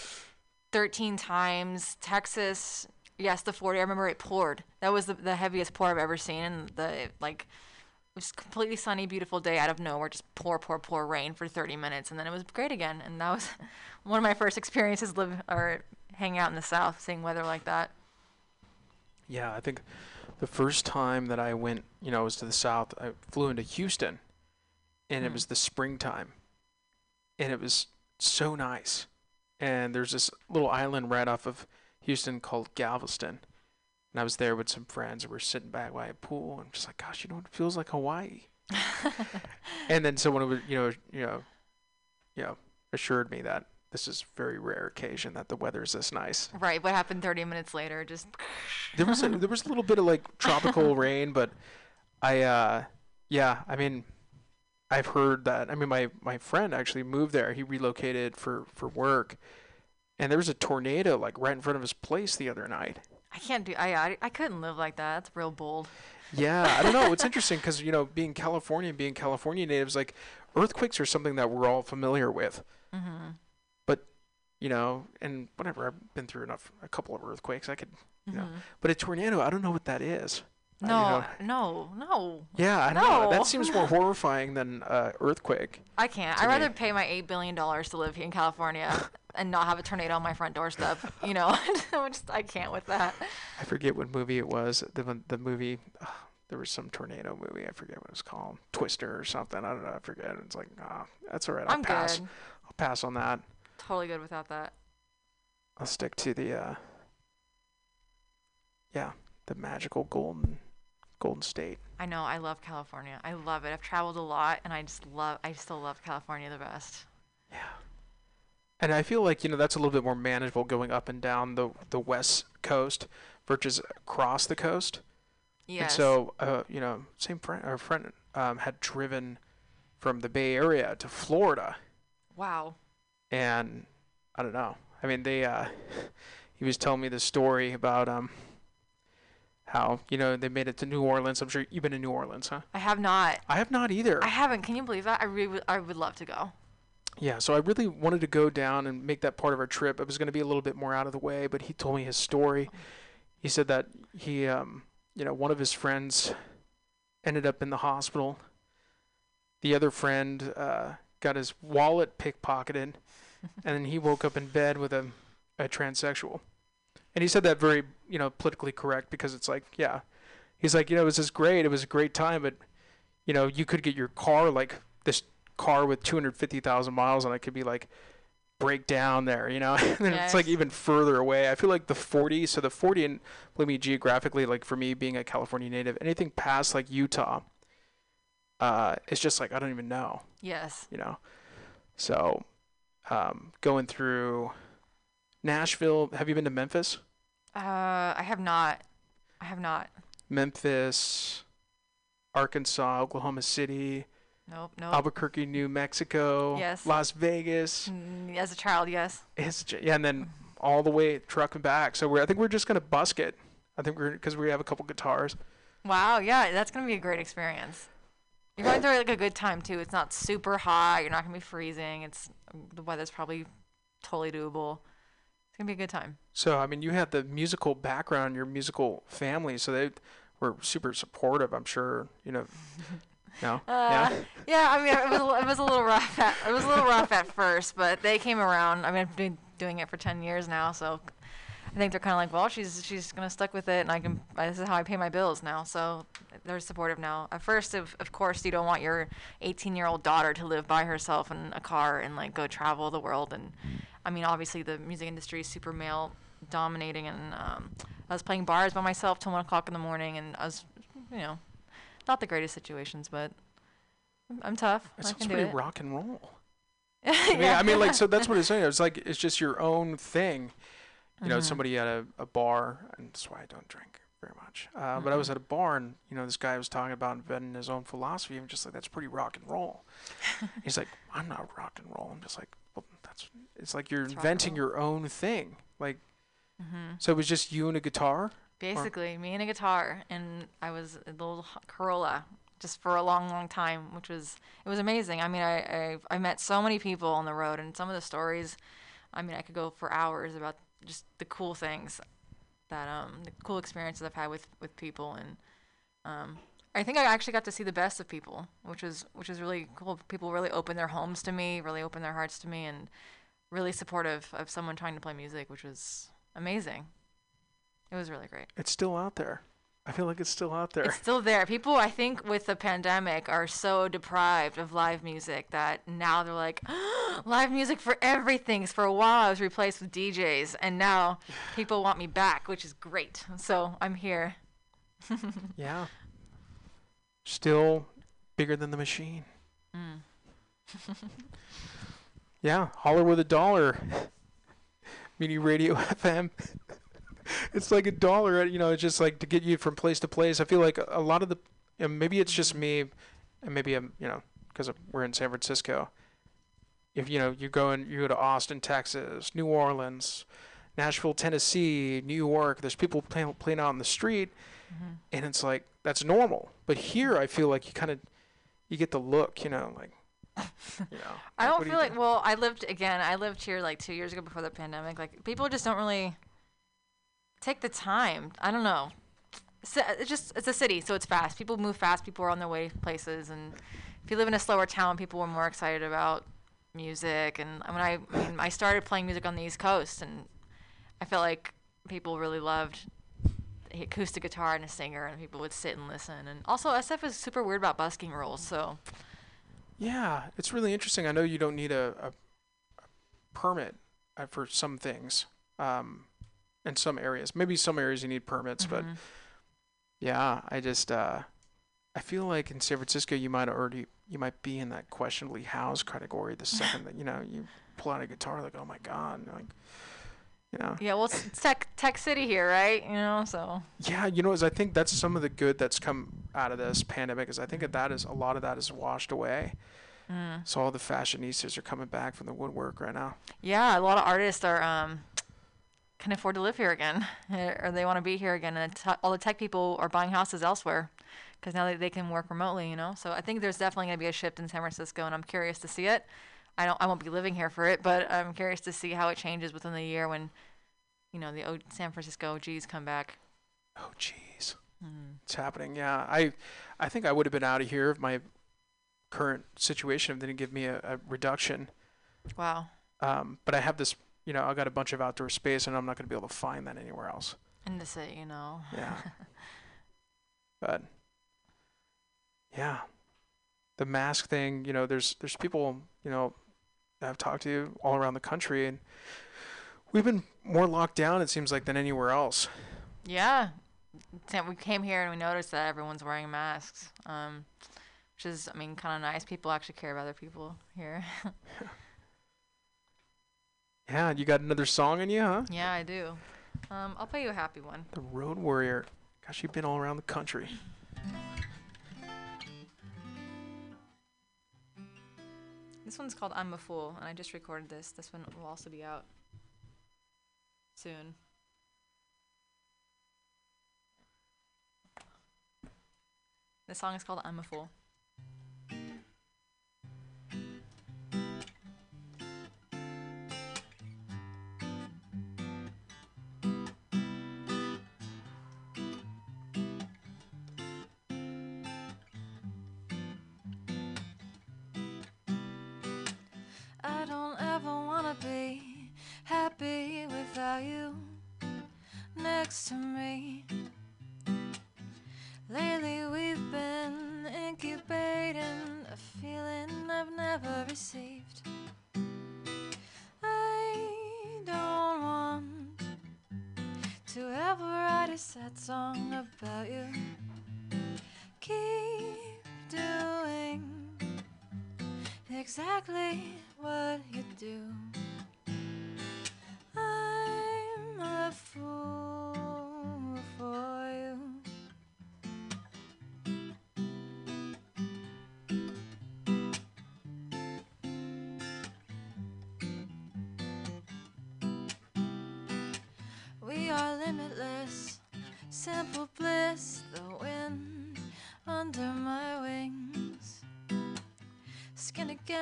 13 times. Texas, yes, the 40. I remember it poured. That was the, the heaviest pour I've ever seen, and the like. It was completely sunny, beautiful day out of nowhere, just pour, pour, pour rain for 30 minutes, and then it was great again. And that was one of my first experiences live or hanging out in the South, seeing weather like that. Yeah. I think the first time that I went, you know, was to the south. I flew into Houston, and it Hmm. was the springtime, and it was so nice. And there's this little island right off of Houston called Galveston. And I was there with some friends and we're sitting back by a pool and just like, gosh, you know, it feels like Hawaii. and then someone would, you know, you know, you know, assured me that this is a very rare occasion that the weather is this nice. Right. What happened 30 minutes later? Just There was a, there was a little bit of like tropical rain, but I uh yeah, I mean I've heard that. I mean my my friend actually moved there. He relocated for for work. And there was a tornado like right in front of his place the other night. I can't do. I I, I couldn't live like that. That's real bold. Yeah, I don't know. It's interesting because you know, being Californian, being California natives, like earthquakes are something that we're all familiar with. Mm-hmm. But you know, and whatever, I've been through enough, a couple of earthquakes. I could, you know, Mhm. but a tornado, I don't know what that is. Uh, you No, know, no, no. yeah, I know. That seems more horrifying than uh, earthquake. I can't. I'd rather pay my eight billion dollars to live here in California and not have a tornado on my front doorstep. You know, I just I can't with that. I forget what movie it was. The the movie. Uh, there was some tornado movie. I forget what it was called. Twister or something. I don't know. I forget. It's like, ah, that's all right. I'll I'm pass. good. I'll pass on that. Totally good without that. I'll stick to the uh yeah, the magical golden golden state. I know. I love California. I love it. I've traveled a lot, and I just love. I still love California the best. Yeah. And I feel like, you know, that's a little bit more manageable going up and down the the west coast versus across the coast. Yes. And so, uh, you know, same friend our friend um, had driven from the Bay Area to Florida wow. and I don't know. I mean, they uh he was telling me the story about um how, you know, they made it to New Orleans. I'm sure you've been to New Orleans, huh? I have not. I have not either. I haven't. Can you believe that? I really. I would love to go. Yeah, so I really wanted to go down and make that part of our trip. It was going to be a little bit more out of the way, but he told me his story. He said that he, um, you know, one of his friends ended up in the hospital. The other friend uh, got his wallet pickpocketed, and then he woke up in bed with a, a transsexual. And he said that very, you know, politically correct because it's like, yeah, he's like, you know, it was just great. It was a great time, but you know, you could get your car like this car with 250,000 miles and it could be like break down there, you know, and then it's like even further away. I feel like the 40, so the 40, and believe me, geographically, like for me being a California native, anything past like Utah, uh, it's just like I don't even know, Yes. you know. So, um, going through Nashville, have you been to Memphis? Uh, I have not. I have not. Memphis, Arkansas, Oklahoma City, Nope. Nope. Albuquerque, New Mexico, Yes. Las Vegas. Mm, As a child, yes. J- yeah, and then all the way trucking back. So we're I think we're just gonna busk it. I think we're because we have a couple guitars. Wow. Yeah, that's gonna be a great experience. You're going through like a good time too. It's not super hot. You're not gonna be freezing. It's the weather's probably totally doable. It's gonna be a good time. So I mean, you had the musical background, your musical family, so they were super supportive. I'm sure you know. No. Uh, yeah. yeah, I mean, it was a- it was a little rough. At, it was a little rough at first, but they came around. I mean, I've been doing it for ten years now, so I think they're kind of like, well, she's she's gonna stuck with it, and I can. This is how I pay my bills now. So they're supportive now. At first, of of course, you don't want your 18-year-old daughter to live by herself in a car and like go travel the world. And I mean, obviously, the music industry is super male dominating, and um, I was playing bars by myself till one o'clock in the morning, and I was, you know, not the greatest situations, but I'm, I'm tough. It I sounds can do pretty it. rock and roll. I mean, I mean, like, so that's what it's saying. It's like it's just your own thing. You know, Mhm. somebody at a, a bar, and that's why I don't drink very much. Uh, But I was Mhm. at a bar, and you know, this guy was talking about inventing his own philosophy. I'm just like, that's pretty rock and roll. He's like, I'm not rock and roll. I'm just like, well, that's. It's like you're It's inventing your own thing. Like, Mhm. so it was just you and a guitar. Basically, me and a guitar, and I was a little Corolla just for a long, long time, which was it was amazing. I mean, I I, I met so many people on the road, and some of the stories. I mean, I could go for hours about just the cool things that um the cool experiences I've had with with people, and um I think I actually got to see the best of people, which was which was really cool. People really opened their homes to me, really opened their hearts to me, and really supportive of someone trying to play music, which was amazing. It was really great. It's still out there. I feel like it's still out there. It's still there. People, I think, with the pandemic, are so deprived of live music that now they're like, live music for everything. For a while, I was replaced with DJs, and now people want me back, which is great. So I'm here. yeah. Still bigger than the machine. Mm. Yeah, holler with a dollar. Mutiny radio FM. it's like a dollar, you know, it's just like to get you from place to place. I feel like a- lot of the, and maybe it's just me, and maybe I'm, you know, because we're in San Francisco. If you know, you go in, you go to Austin, Texas, New Orleans, Nashville, Tennessee, New York. There's people playing playing out on the street, Mhm. and it's like that's normal. But here, I feel like you kind of, you get the look, you know, like, you know. I like, don't what do feel like, well, I lived, again, I lived here like two years ago before the pandemic. Like, people just don't really take the time. I don't know. It's, it's just, it's a city, so it's fast. People move fast. People are on their way places. And if you live in a slower town, people are more excited about music. And when I, I I started playing music on the East Coast, and I felt like people really loved acoustic guitar and a singer, and people would sit and listen. And also, SF is super weird about busking rules, so Yeah, it's really interesting. I know you don't need a, a, a permit uh, for some things, um, in some areas. Maybe some areas you need permits, but mhm. yeah, I just uh, I feel like in San Francisco you might already you might be in that questionably housed category the second that you know you pull out a guitar like oh my god like you know Yeah, well, it's, tech tech city here, right? You know, so yeah you know as I think that's some of the good that's come out of this pandemic is I think that that is a lot of that is washed away. mm. So all the fashionistas are coming back from the woodwork right now. yeah, a lot of artists are um can afford to live here again, or they want to be here again, and all the tech people are buying houses elsewhere because now they, they can work remotely. You know, so I think there's definitely gonna be a shift in San Francisco, and I'm curious to see it. I don't I won't be living here for it, but I'm curious to see how it changes within the year when, you know, the o- San Francisco OGs come back. Oh, jeez. Mm. It's happening. Yeah. I, I think I would have been out of here if my current situation didn't give me a, a reduction. Wow. Um, but I have this, you know, I got a bunch of outdoor space, and I'm not going to be able to find that anywhere else. And to say, you know. Yeah. but yeah, the mask thing. You know, there's there's people, you know, that I've talked to all around the country, and we've been more locked down. It seems like than anywhere else. Yeah. We came here and we noticed that everyone's wearing masks. Um, which is, I mean, kind of nice. People actually care about other people here. Yeah, you got another song in you, huh? yeah, I do. Um, I'll play you a happy one. The Road Warrior. Gosh, you've been all around the country. This one's called I'm a Fool, and I just recorded this. This one will also be out soon. The song is called I'm a Fool. Next to me. Lately we've been incubating a feeling I've never received. I don't want to ever write a sad song about you. Keep doing exactly what you do. I'm a fool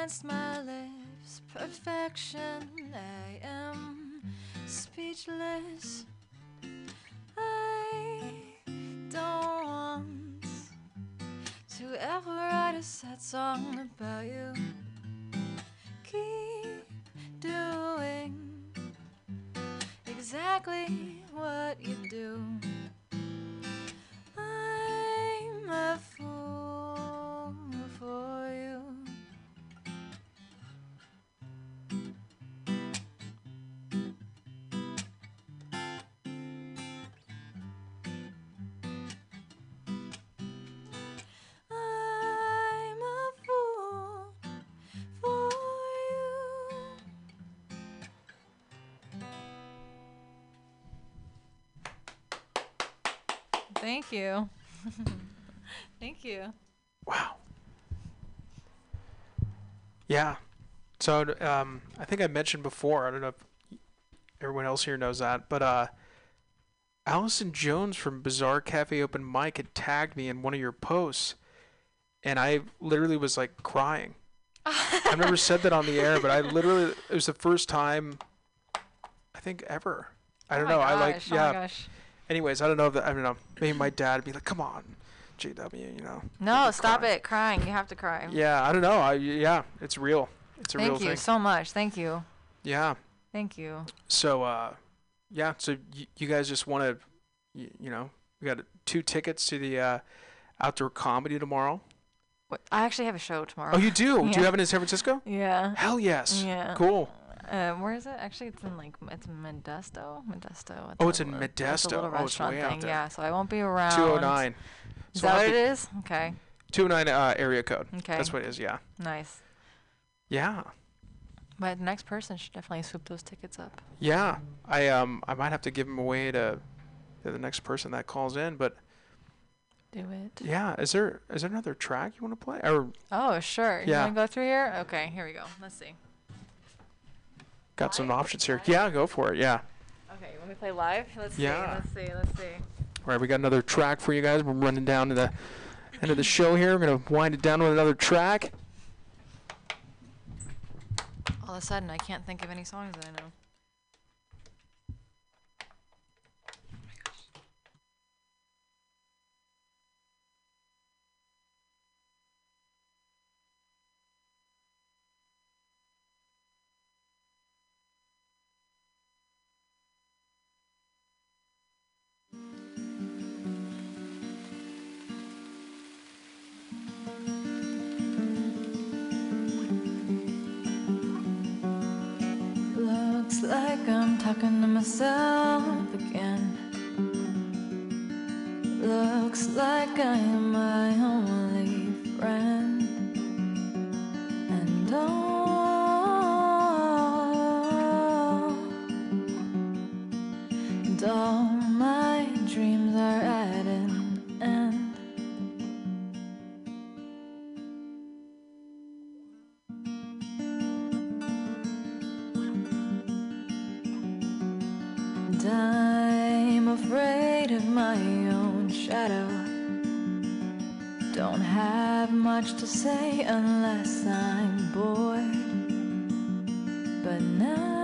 against my lips, perfection. I am speechless. I don't want to ever write a sad song about you. Keep doing exactly what you do. Thank you. Thank you. Wow. Yeah. So um, I think I mentioned before. I don't know if everyone else here knows that, but uh, Allison Jones from Bazaar Cafe Open Mic had tagged me in one of your posts, and I literally was like crying. I've never said that on the air, but I literally it was the first time I think ever. I don't oh know. I like gosh, oh yeah. my gosh. Anyways, I don't know if that, I don't know. Maybe my dad would be like, "Come on, JW," you know. No, stop cry. it. Crying. You have to cry. Yeah, I don't know. I yeah, it's real. It's a real thing. Thank you so much. Thank you. Yeah. Thank you. So uh, yeah. So y- you guys just want to, y- you know, we got two tickets to the uh, outdoor comedy tomorrow. What, I actually have a show tomorrow. Oh, you do? Do you have it in San Francisco? Yeah. Hell yes. Yeah. Cool. Uh, where is it? Actually, it's in like it's Modesto. Modesto. Oh, it's in a li- It's a Modesto. little Oh, it's restaurant thing. Yeah, so I won't be around. 209. Is So that what it is? Okay. 209 uh, area code. Okay. That's what it is. Yeah. Nice. Yeah. But the next person should definitely swoop those tickets up. Yeah. I um I might have to give them away to, to the next person that calls in, but Do it. yeah. Is there is there another track you want to play or Oh, sure. Yeah. You want to go through here? Okay, here we go. Let's see. Got some options here? Yeah, go for it. Yeah. Okay, when we play live, let's Yeah. see. Let's see. Let's see. All right, we got another track for you guys. We're running down to the end of the show here. We're gonna wind it down with another track. All of a sudden, I can't think of any songs that I know. Looks like I'm talking to myself again. Looks like I am my only friend. And all, and all my dreams are have much to say unless I'm bored. But now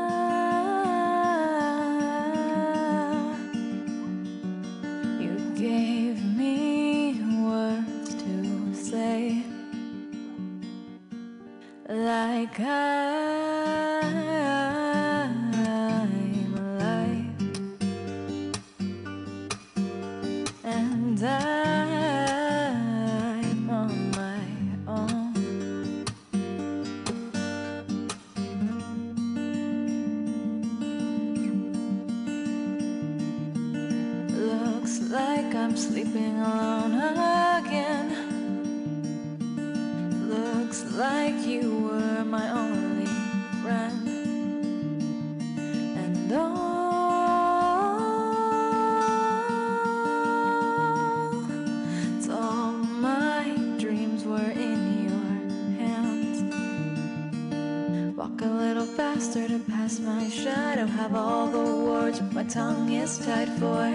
faster to pass my shadow. Have all the words, my tongue is tied for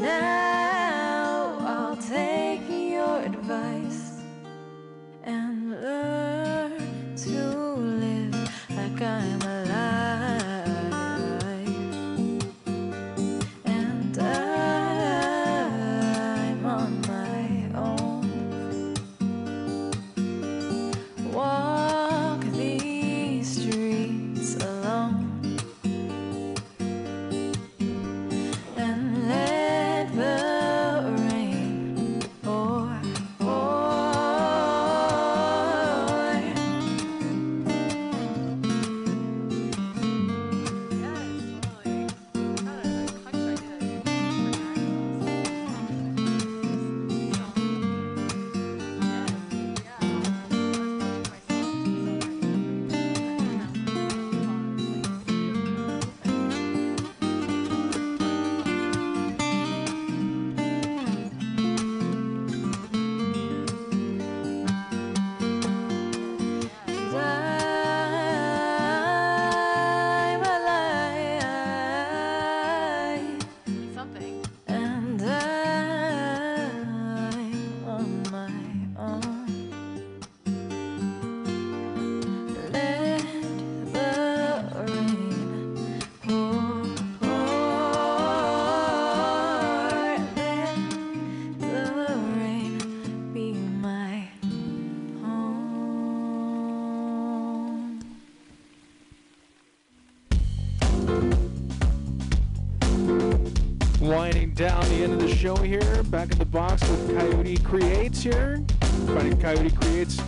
now. Box with Coyote Creates here. Finding Coyote Creates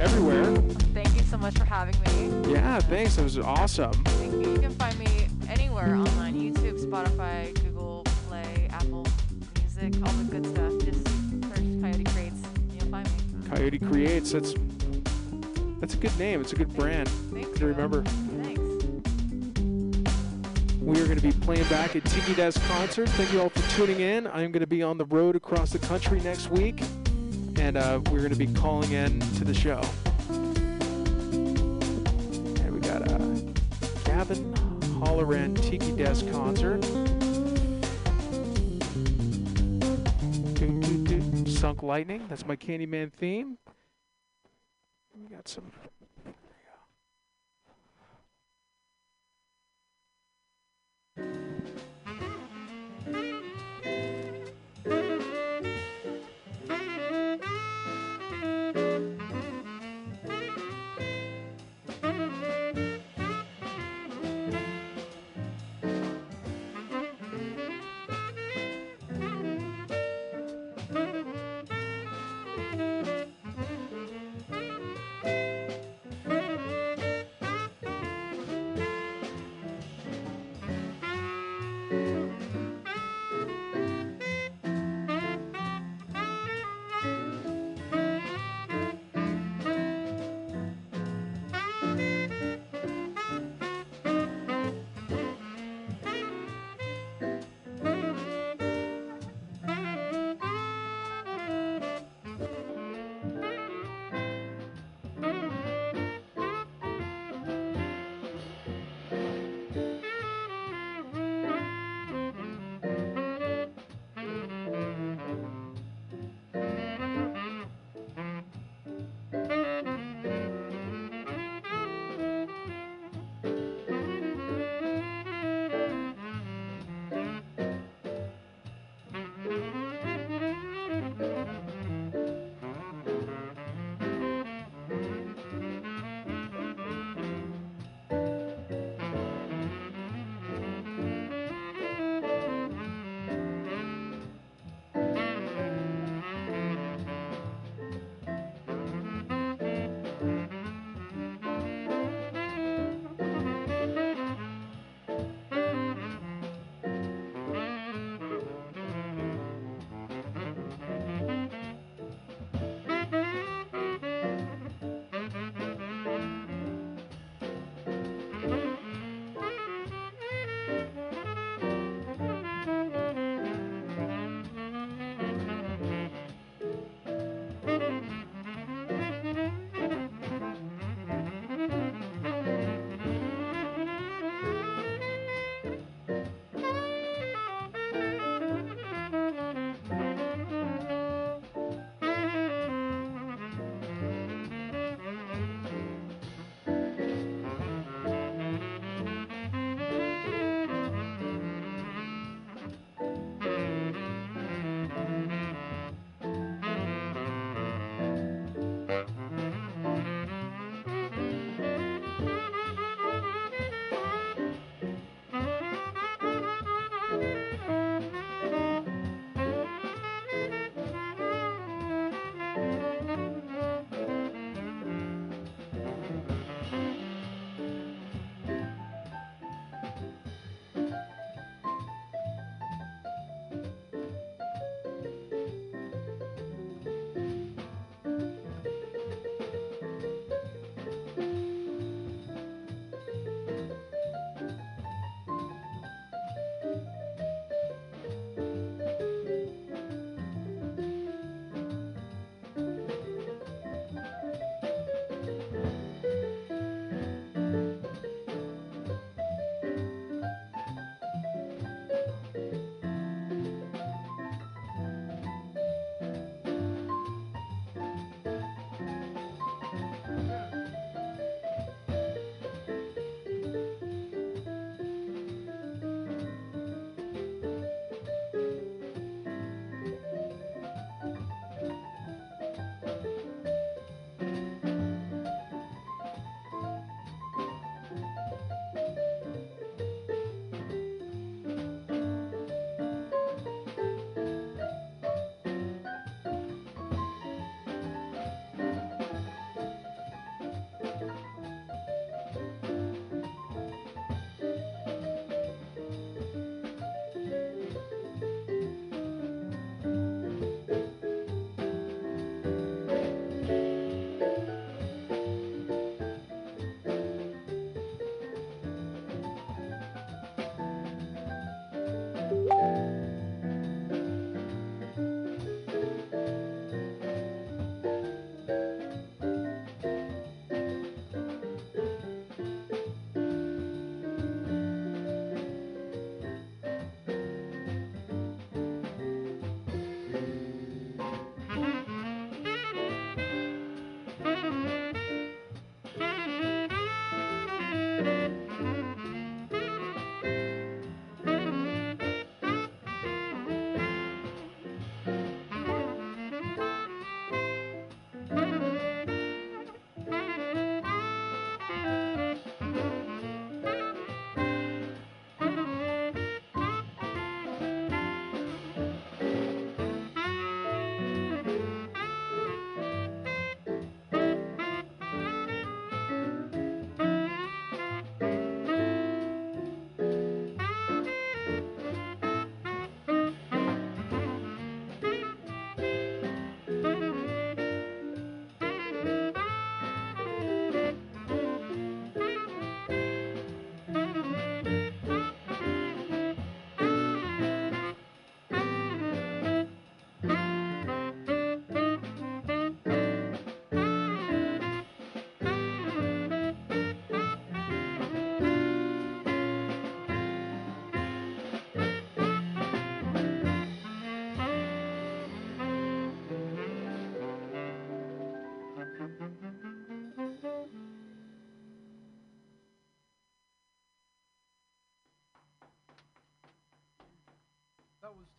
everywhere. Thank you so much for having me. Yeah, thanks. That was awesome. Thank you. You can find me anywhere online YouTube, Spotify, Google Play, Apple Music, all the good stuff. Just search Coyote Creates and you'll find me. Coyote Creates. That's that's a good name. It's a good brand Thanks. to remember. Playing back at Tiki Desk concert. Thank you all for tuning in. I'm going to be on the road across the country next week, and uh, we're going to be calling in to the show. And we got a Gavin Holloran Tiki Desk concert. Sunk Lightning. That's my Candyman theme. We got some.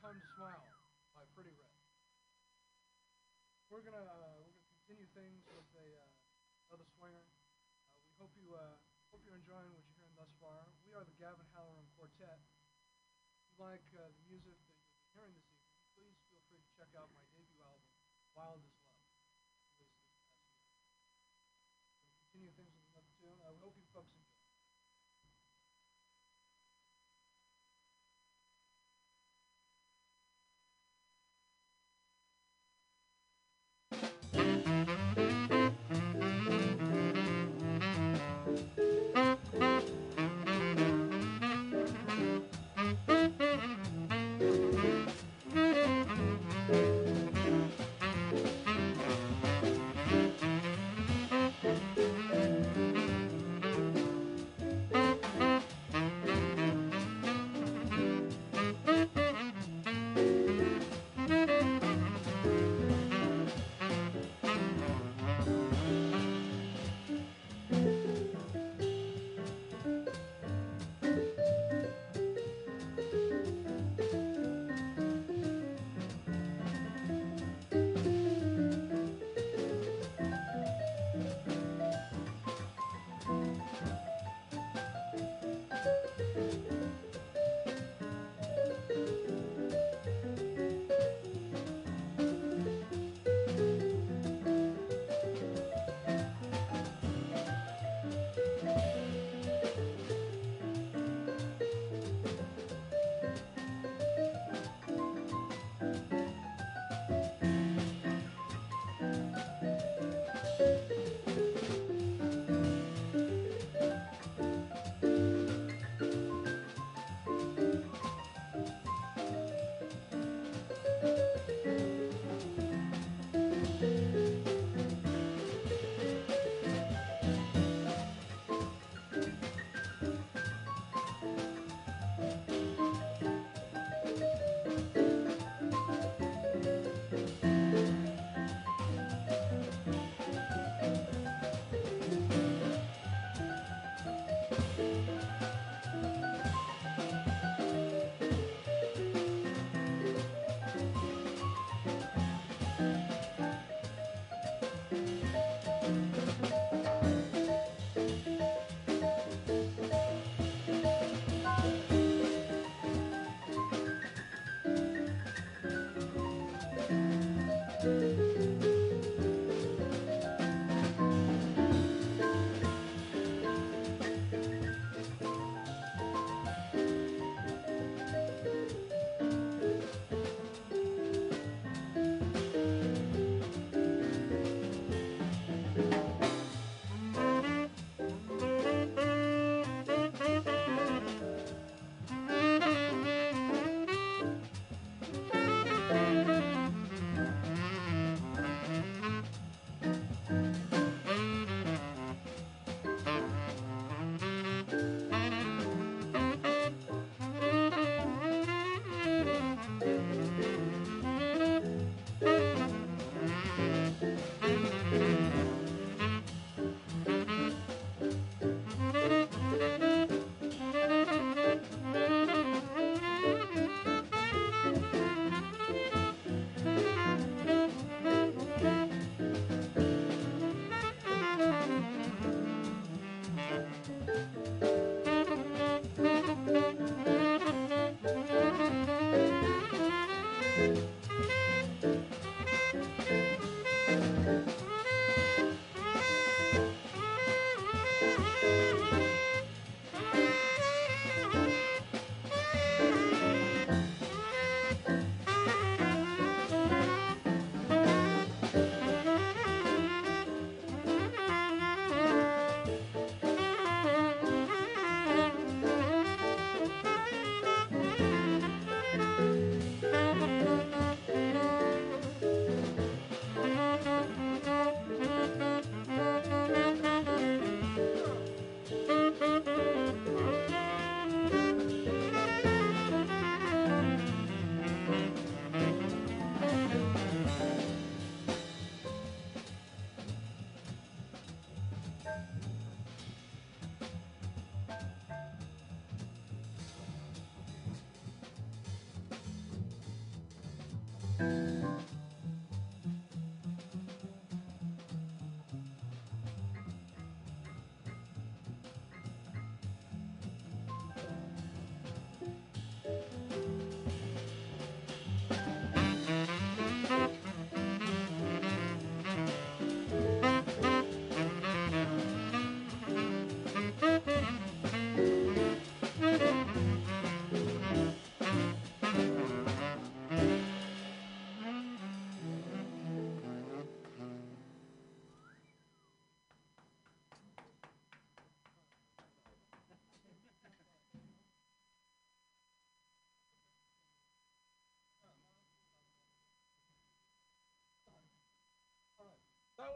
"Time to Smile" by Pretty Red. We're gonna uh,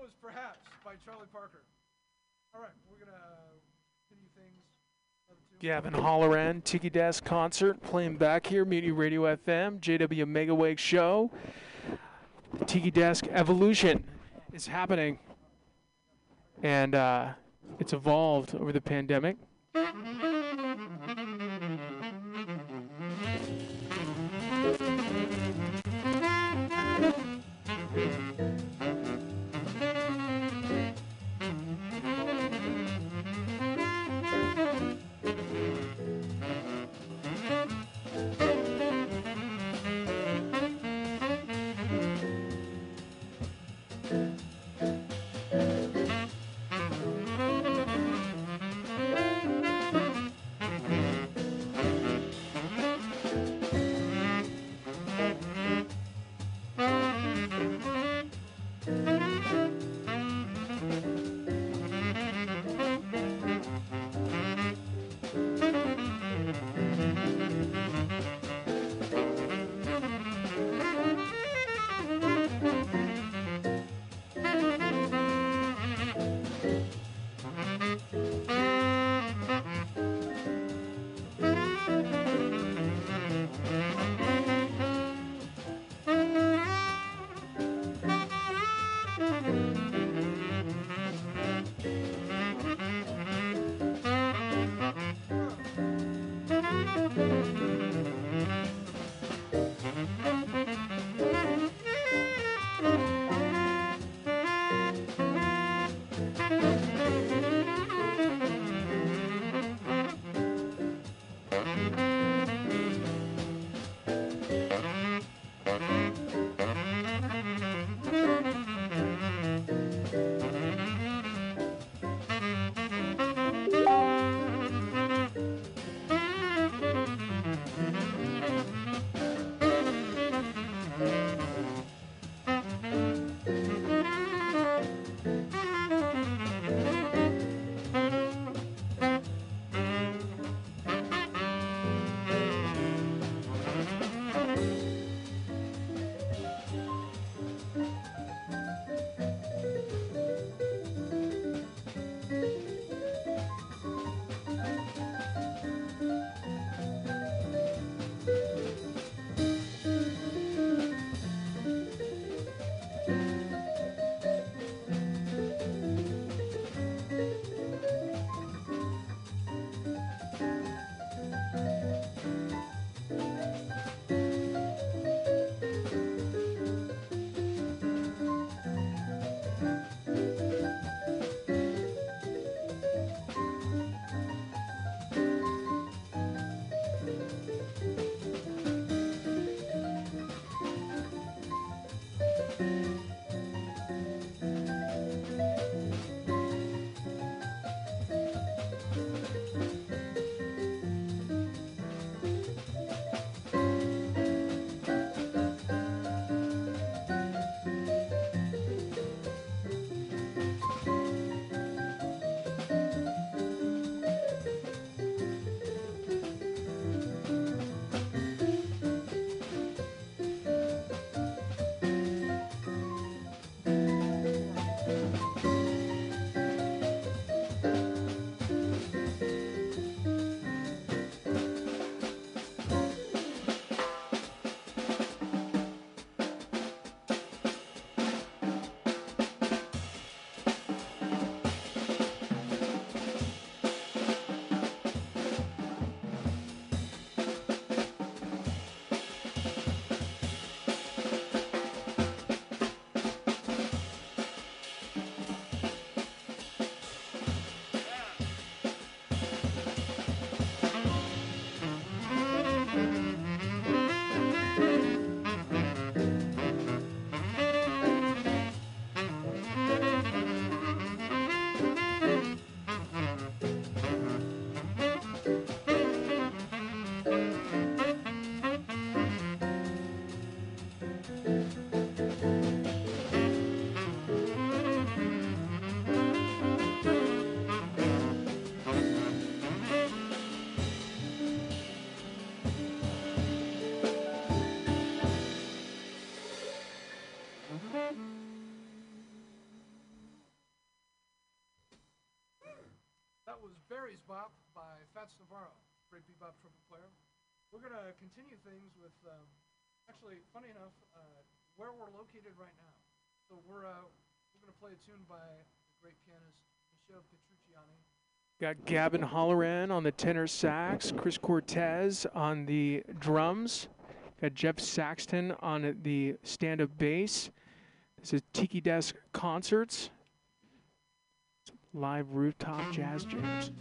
was Perhaps by Charlie Parker. All right, we're going to continue things. Gavin Holloran, Tiki Desk concert playing back here, Mutiny Radio FM, JW Megaweg Show. The Tiki Desk evolution is happening, and uh, it's evolved over the pandemic. We're going to continue things with, um, actually, funny enough, uh, where we're located right now. So we're, uh, we're going to play a tune by the great pianist Michel Petrucciani. Got Gavin Holloran on the tenor sax, Chris Cortez on the drums, got Jeff Saxton on the stand up bass. This is Tiki Desk Concerts, live rooftop jazz jams.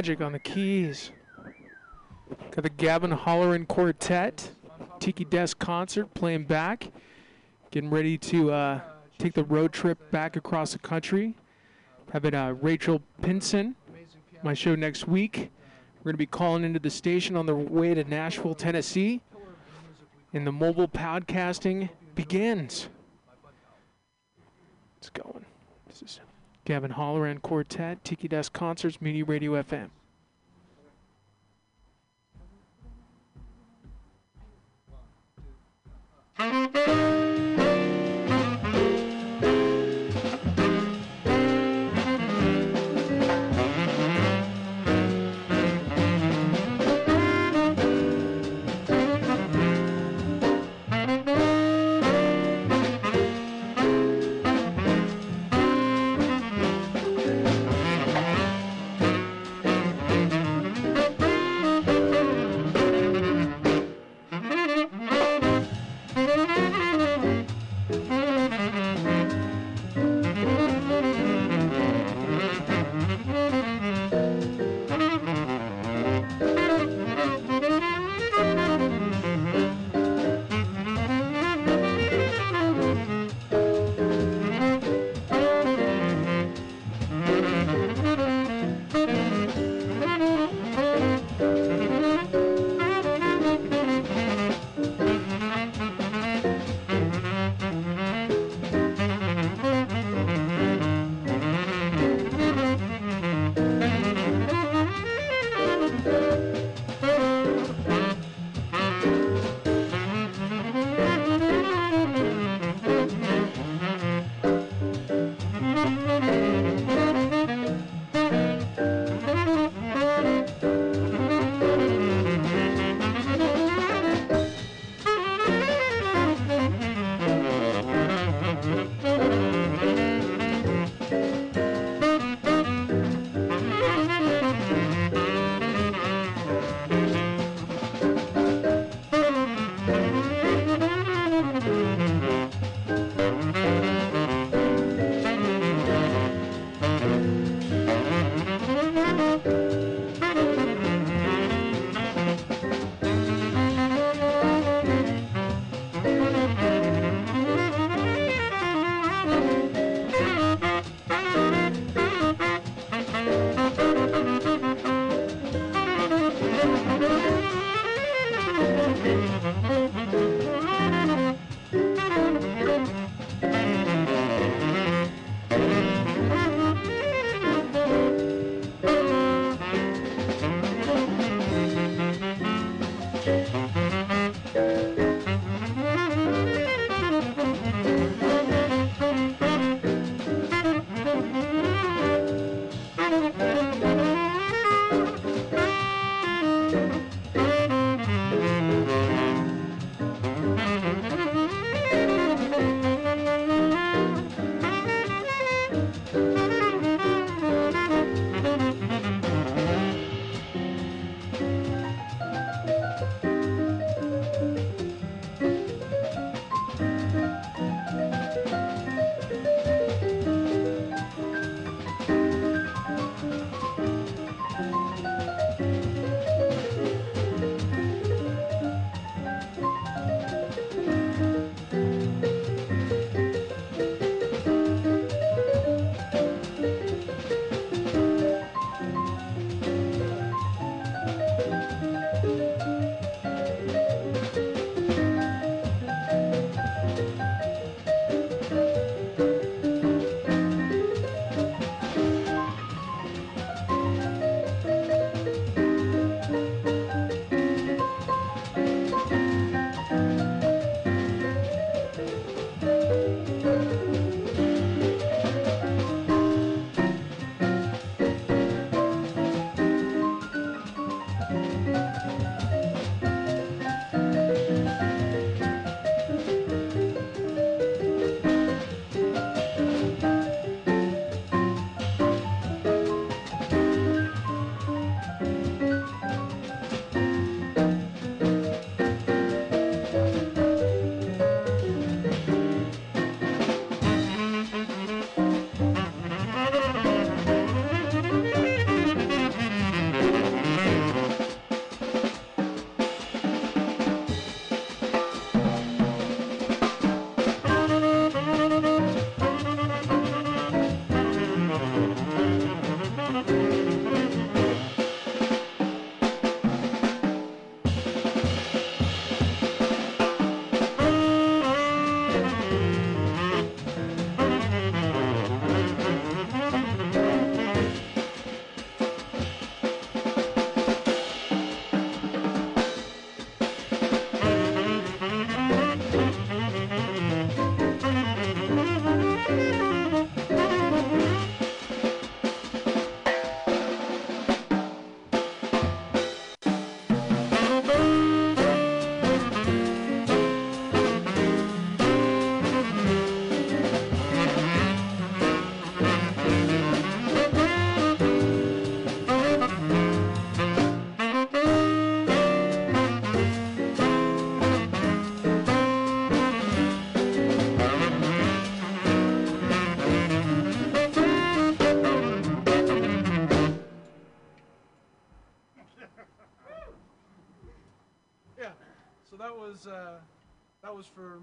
Magic on the keys. Got the Gavin Holleran Quartet, Tiki Desk concert playing back. Getting ready to uh, take the road trip back across the country. Having uh, Rachel Pinson, my show next week. We're going to be calling into the station on the way to Nashville, Tennessee. And the mobile podcasting begins. It's going. This is Gavin Holleran Quartet, Tiki Desk Concerts, Mutiny Radio FM.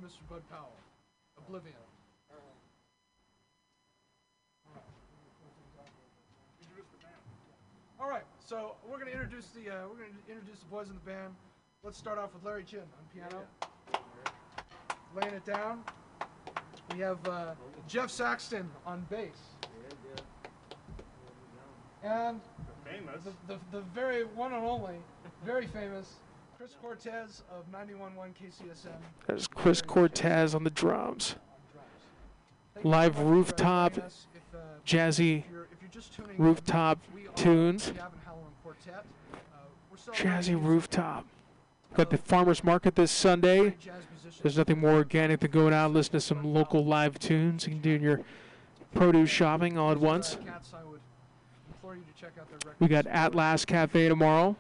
Mr. Bud Powell, Oblivion. All right, so we're gonna introduce the uh, we're gonna introduce the boys in the band. Let's start off with Larry Chin on piano, laying it down. We have uh, Jeff Saxton on bass, and the, the, the very one and only, very famous Chris Cortez of 91.1 KCSM There's Chris Cortez on the drums. on drums. Thank you so Live rooftop, joining us. If, uh, jazzy if you're, if you're just tuning in, rooftop tunes. the Gavin Halloran Quartet. Uh, Jazzy rooftop. Got the farmers market this Sunday. great jazz musicians. There's nothing more organic than going out and listening to some local live tunes. You can do your produce shopping all at once. Uh, Cats, I would implore you to check out their records. We got Atlas Cafe tomorrow.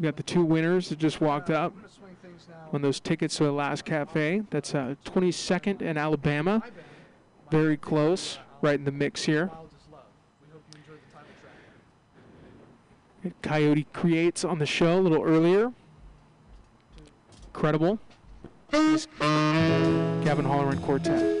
We got the two winners that just walked up I'm gonna swing things now. on those tickets to the Atlas Cafe. That's uh, 22nd in Alabama. Very close, right in the mix here. Wild is Love. We hope you enjoyed the title track. Coyote Creates on the show a little earlier. Incredible. Gavin Halloran Quartet.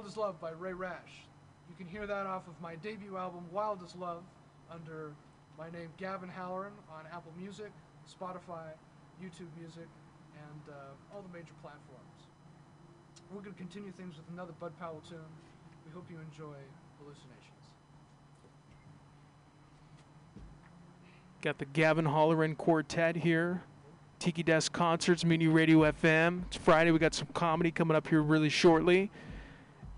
Wild as Love by Ray Rash. You can hear that off of my debut album, Wild as Love, under my name, Gavin Halloran, on Apple Music, Spotify, YouTube Music, and uh, all the major platforms. We're going to continue things with another Bud Powell tune. We hope you enjoy Hallucinations. Got the Gavin Halloran Quartet here. Tiki Desk Concerts, Mutiny Radio FM. It's Friday. We got some comedy coming up here really shortly.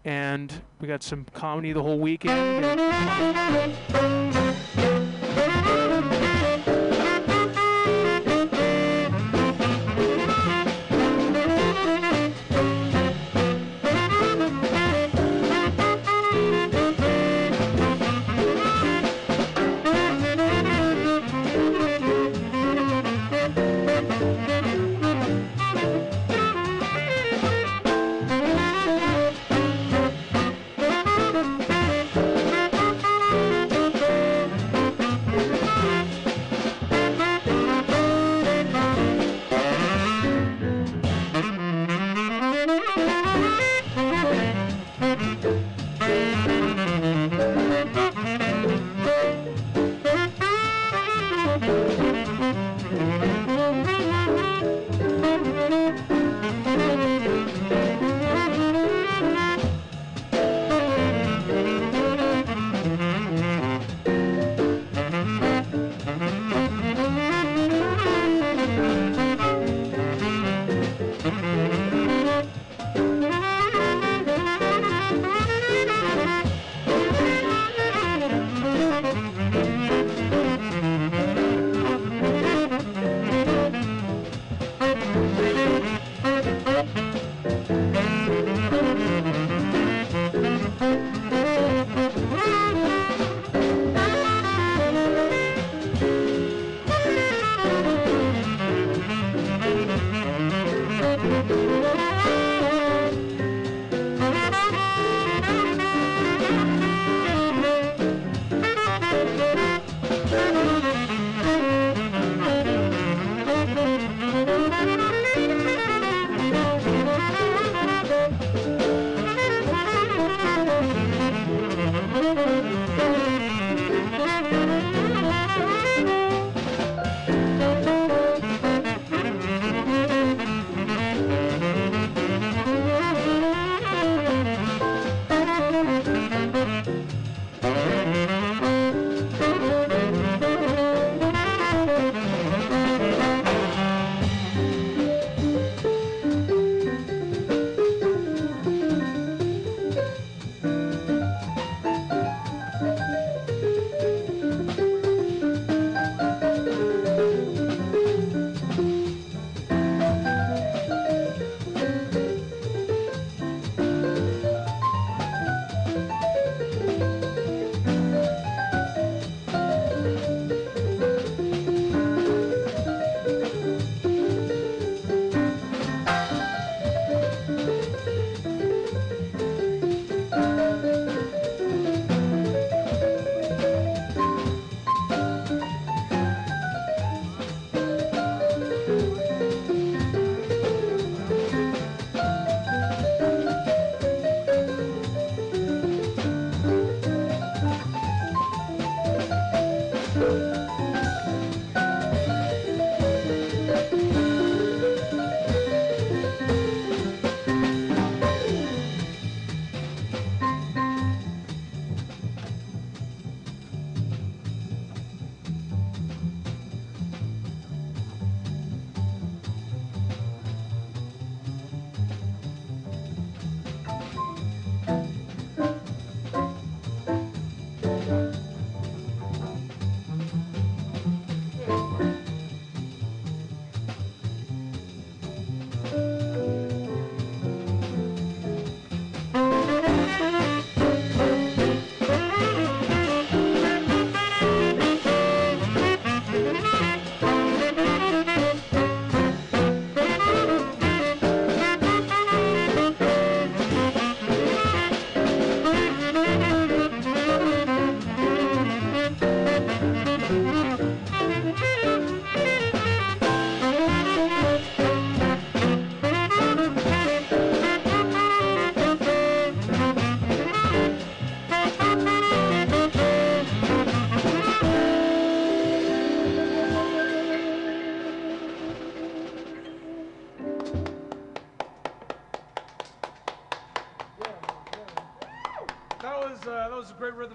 And we got some comedy the whole weekend.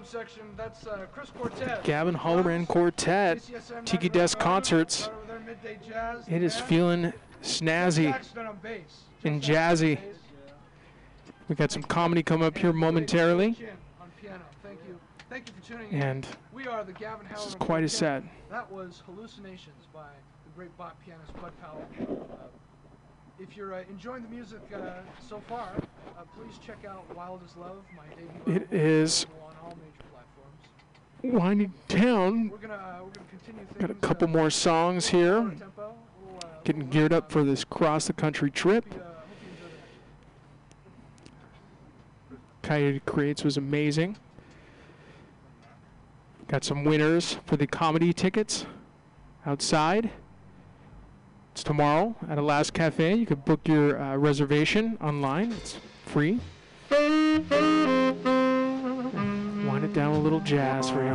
Section. That's uh, Chris Cortez. Gavin Halloran Quartet, Tiki Desk Concerts. there, It is feeling snazzy Jackson on bass. and jazzy. We got some comedy coming up here momentarily, on piano. Thank you. Thank you for tuning in. and We are the Gavin this is quite a set. That was Hallucinations by the great bop pianist Bud Powell. Uh, if you're uh, enjoying the music uh, so far, uh, please check out Wild as Love, my debut It album, is available on all major platforms. Winding down. We're gonna uh, we're gonna continue. Got a couple uh, more songs here. tempo, little, uh, Getting geared up for this cross the country trip. Uh, hope you enjoy the next Coyote Creates was amazing. Got some winners for the comedy tickets outside. It's tomorrow at Atlas Cafe. You can book your uh, reservation online. It's free. It down with a little jazz for you.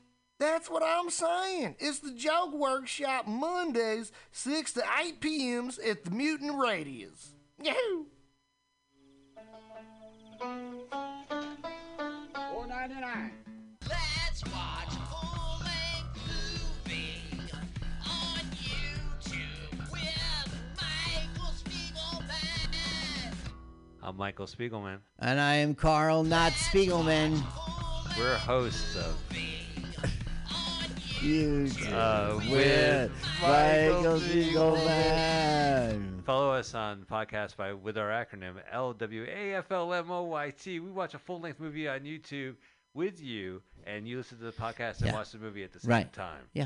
That's what I'm saying. It's the Joke Workshop Mondays, 6 to 8 p.m.s at the Mutant Radius. Yahoo! Four ninety nine. Let's watch full-length movie on YouTube with Michael Spiegelman. I'm Michael Spiegelman. And I am Carl, not Spiegelman. We're hosts of YouTube Uh, with Michael Spiegelman. Follow us on podcast by with our acronym LWAFLMOYT. We watch a full length movie on YouTube with you, and you listen to the podcast and Yeah. watch the movie at the same Right. time. Yeah.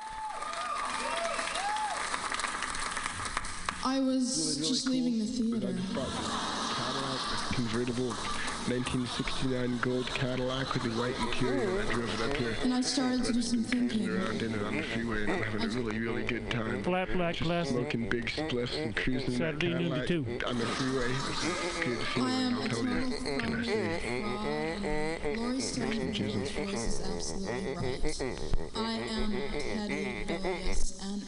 I was just leaving the theater. Cadillac, convertible 1969 gold Cadillac with the white interior. Oh. I drove it up here. And I started to do some thinking. Around in it on the freeway and I'm having a really, really good time. Flat black Just classic. Smoking big spliffs and cruising in that Saturday Cadillac two. on the freeway. It's a good I feeling, am I'll tell you. Can I say? fan. Laurie Strode's voice is absolutely right. I am petty, rebellious, and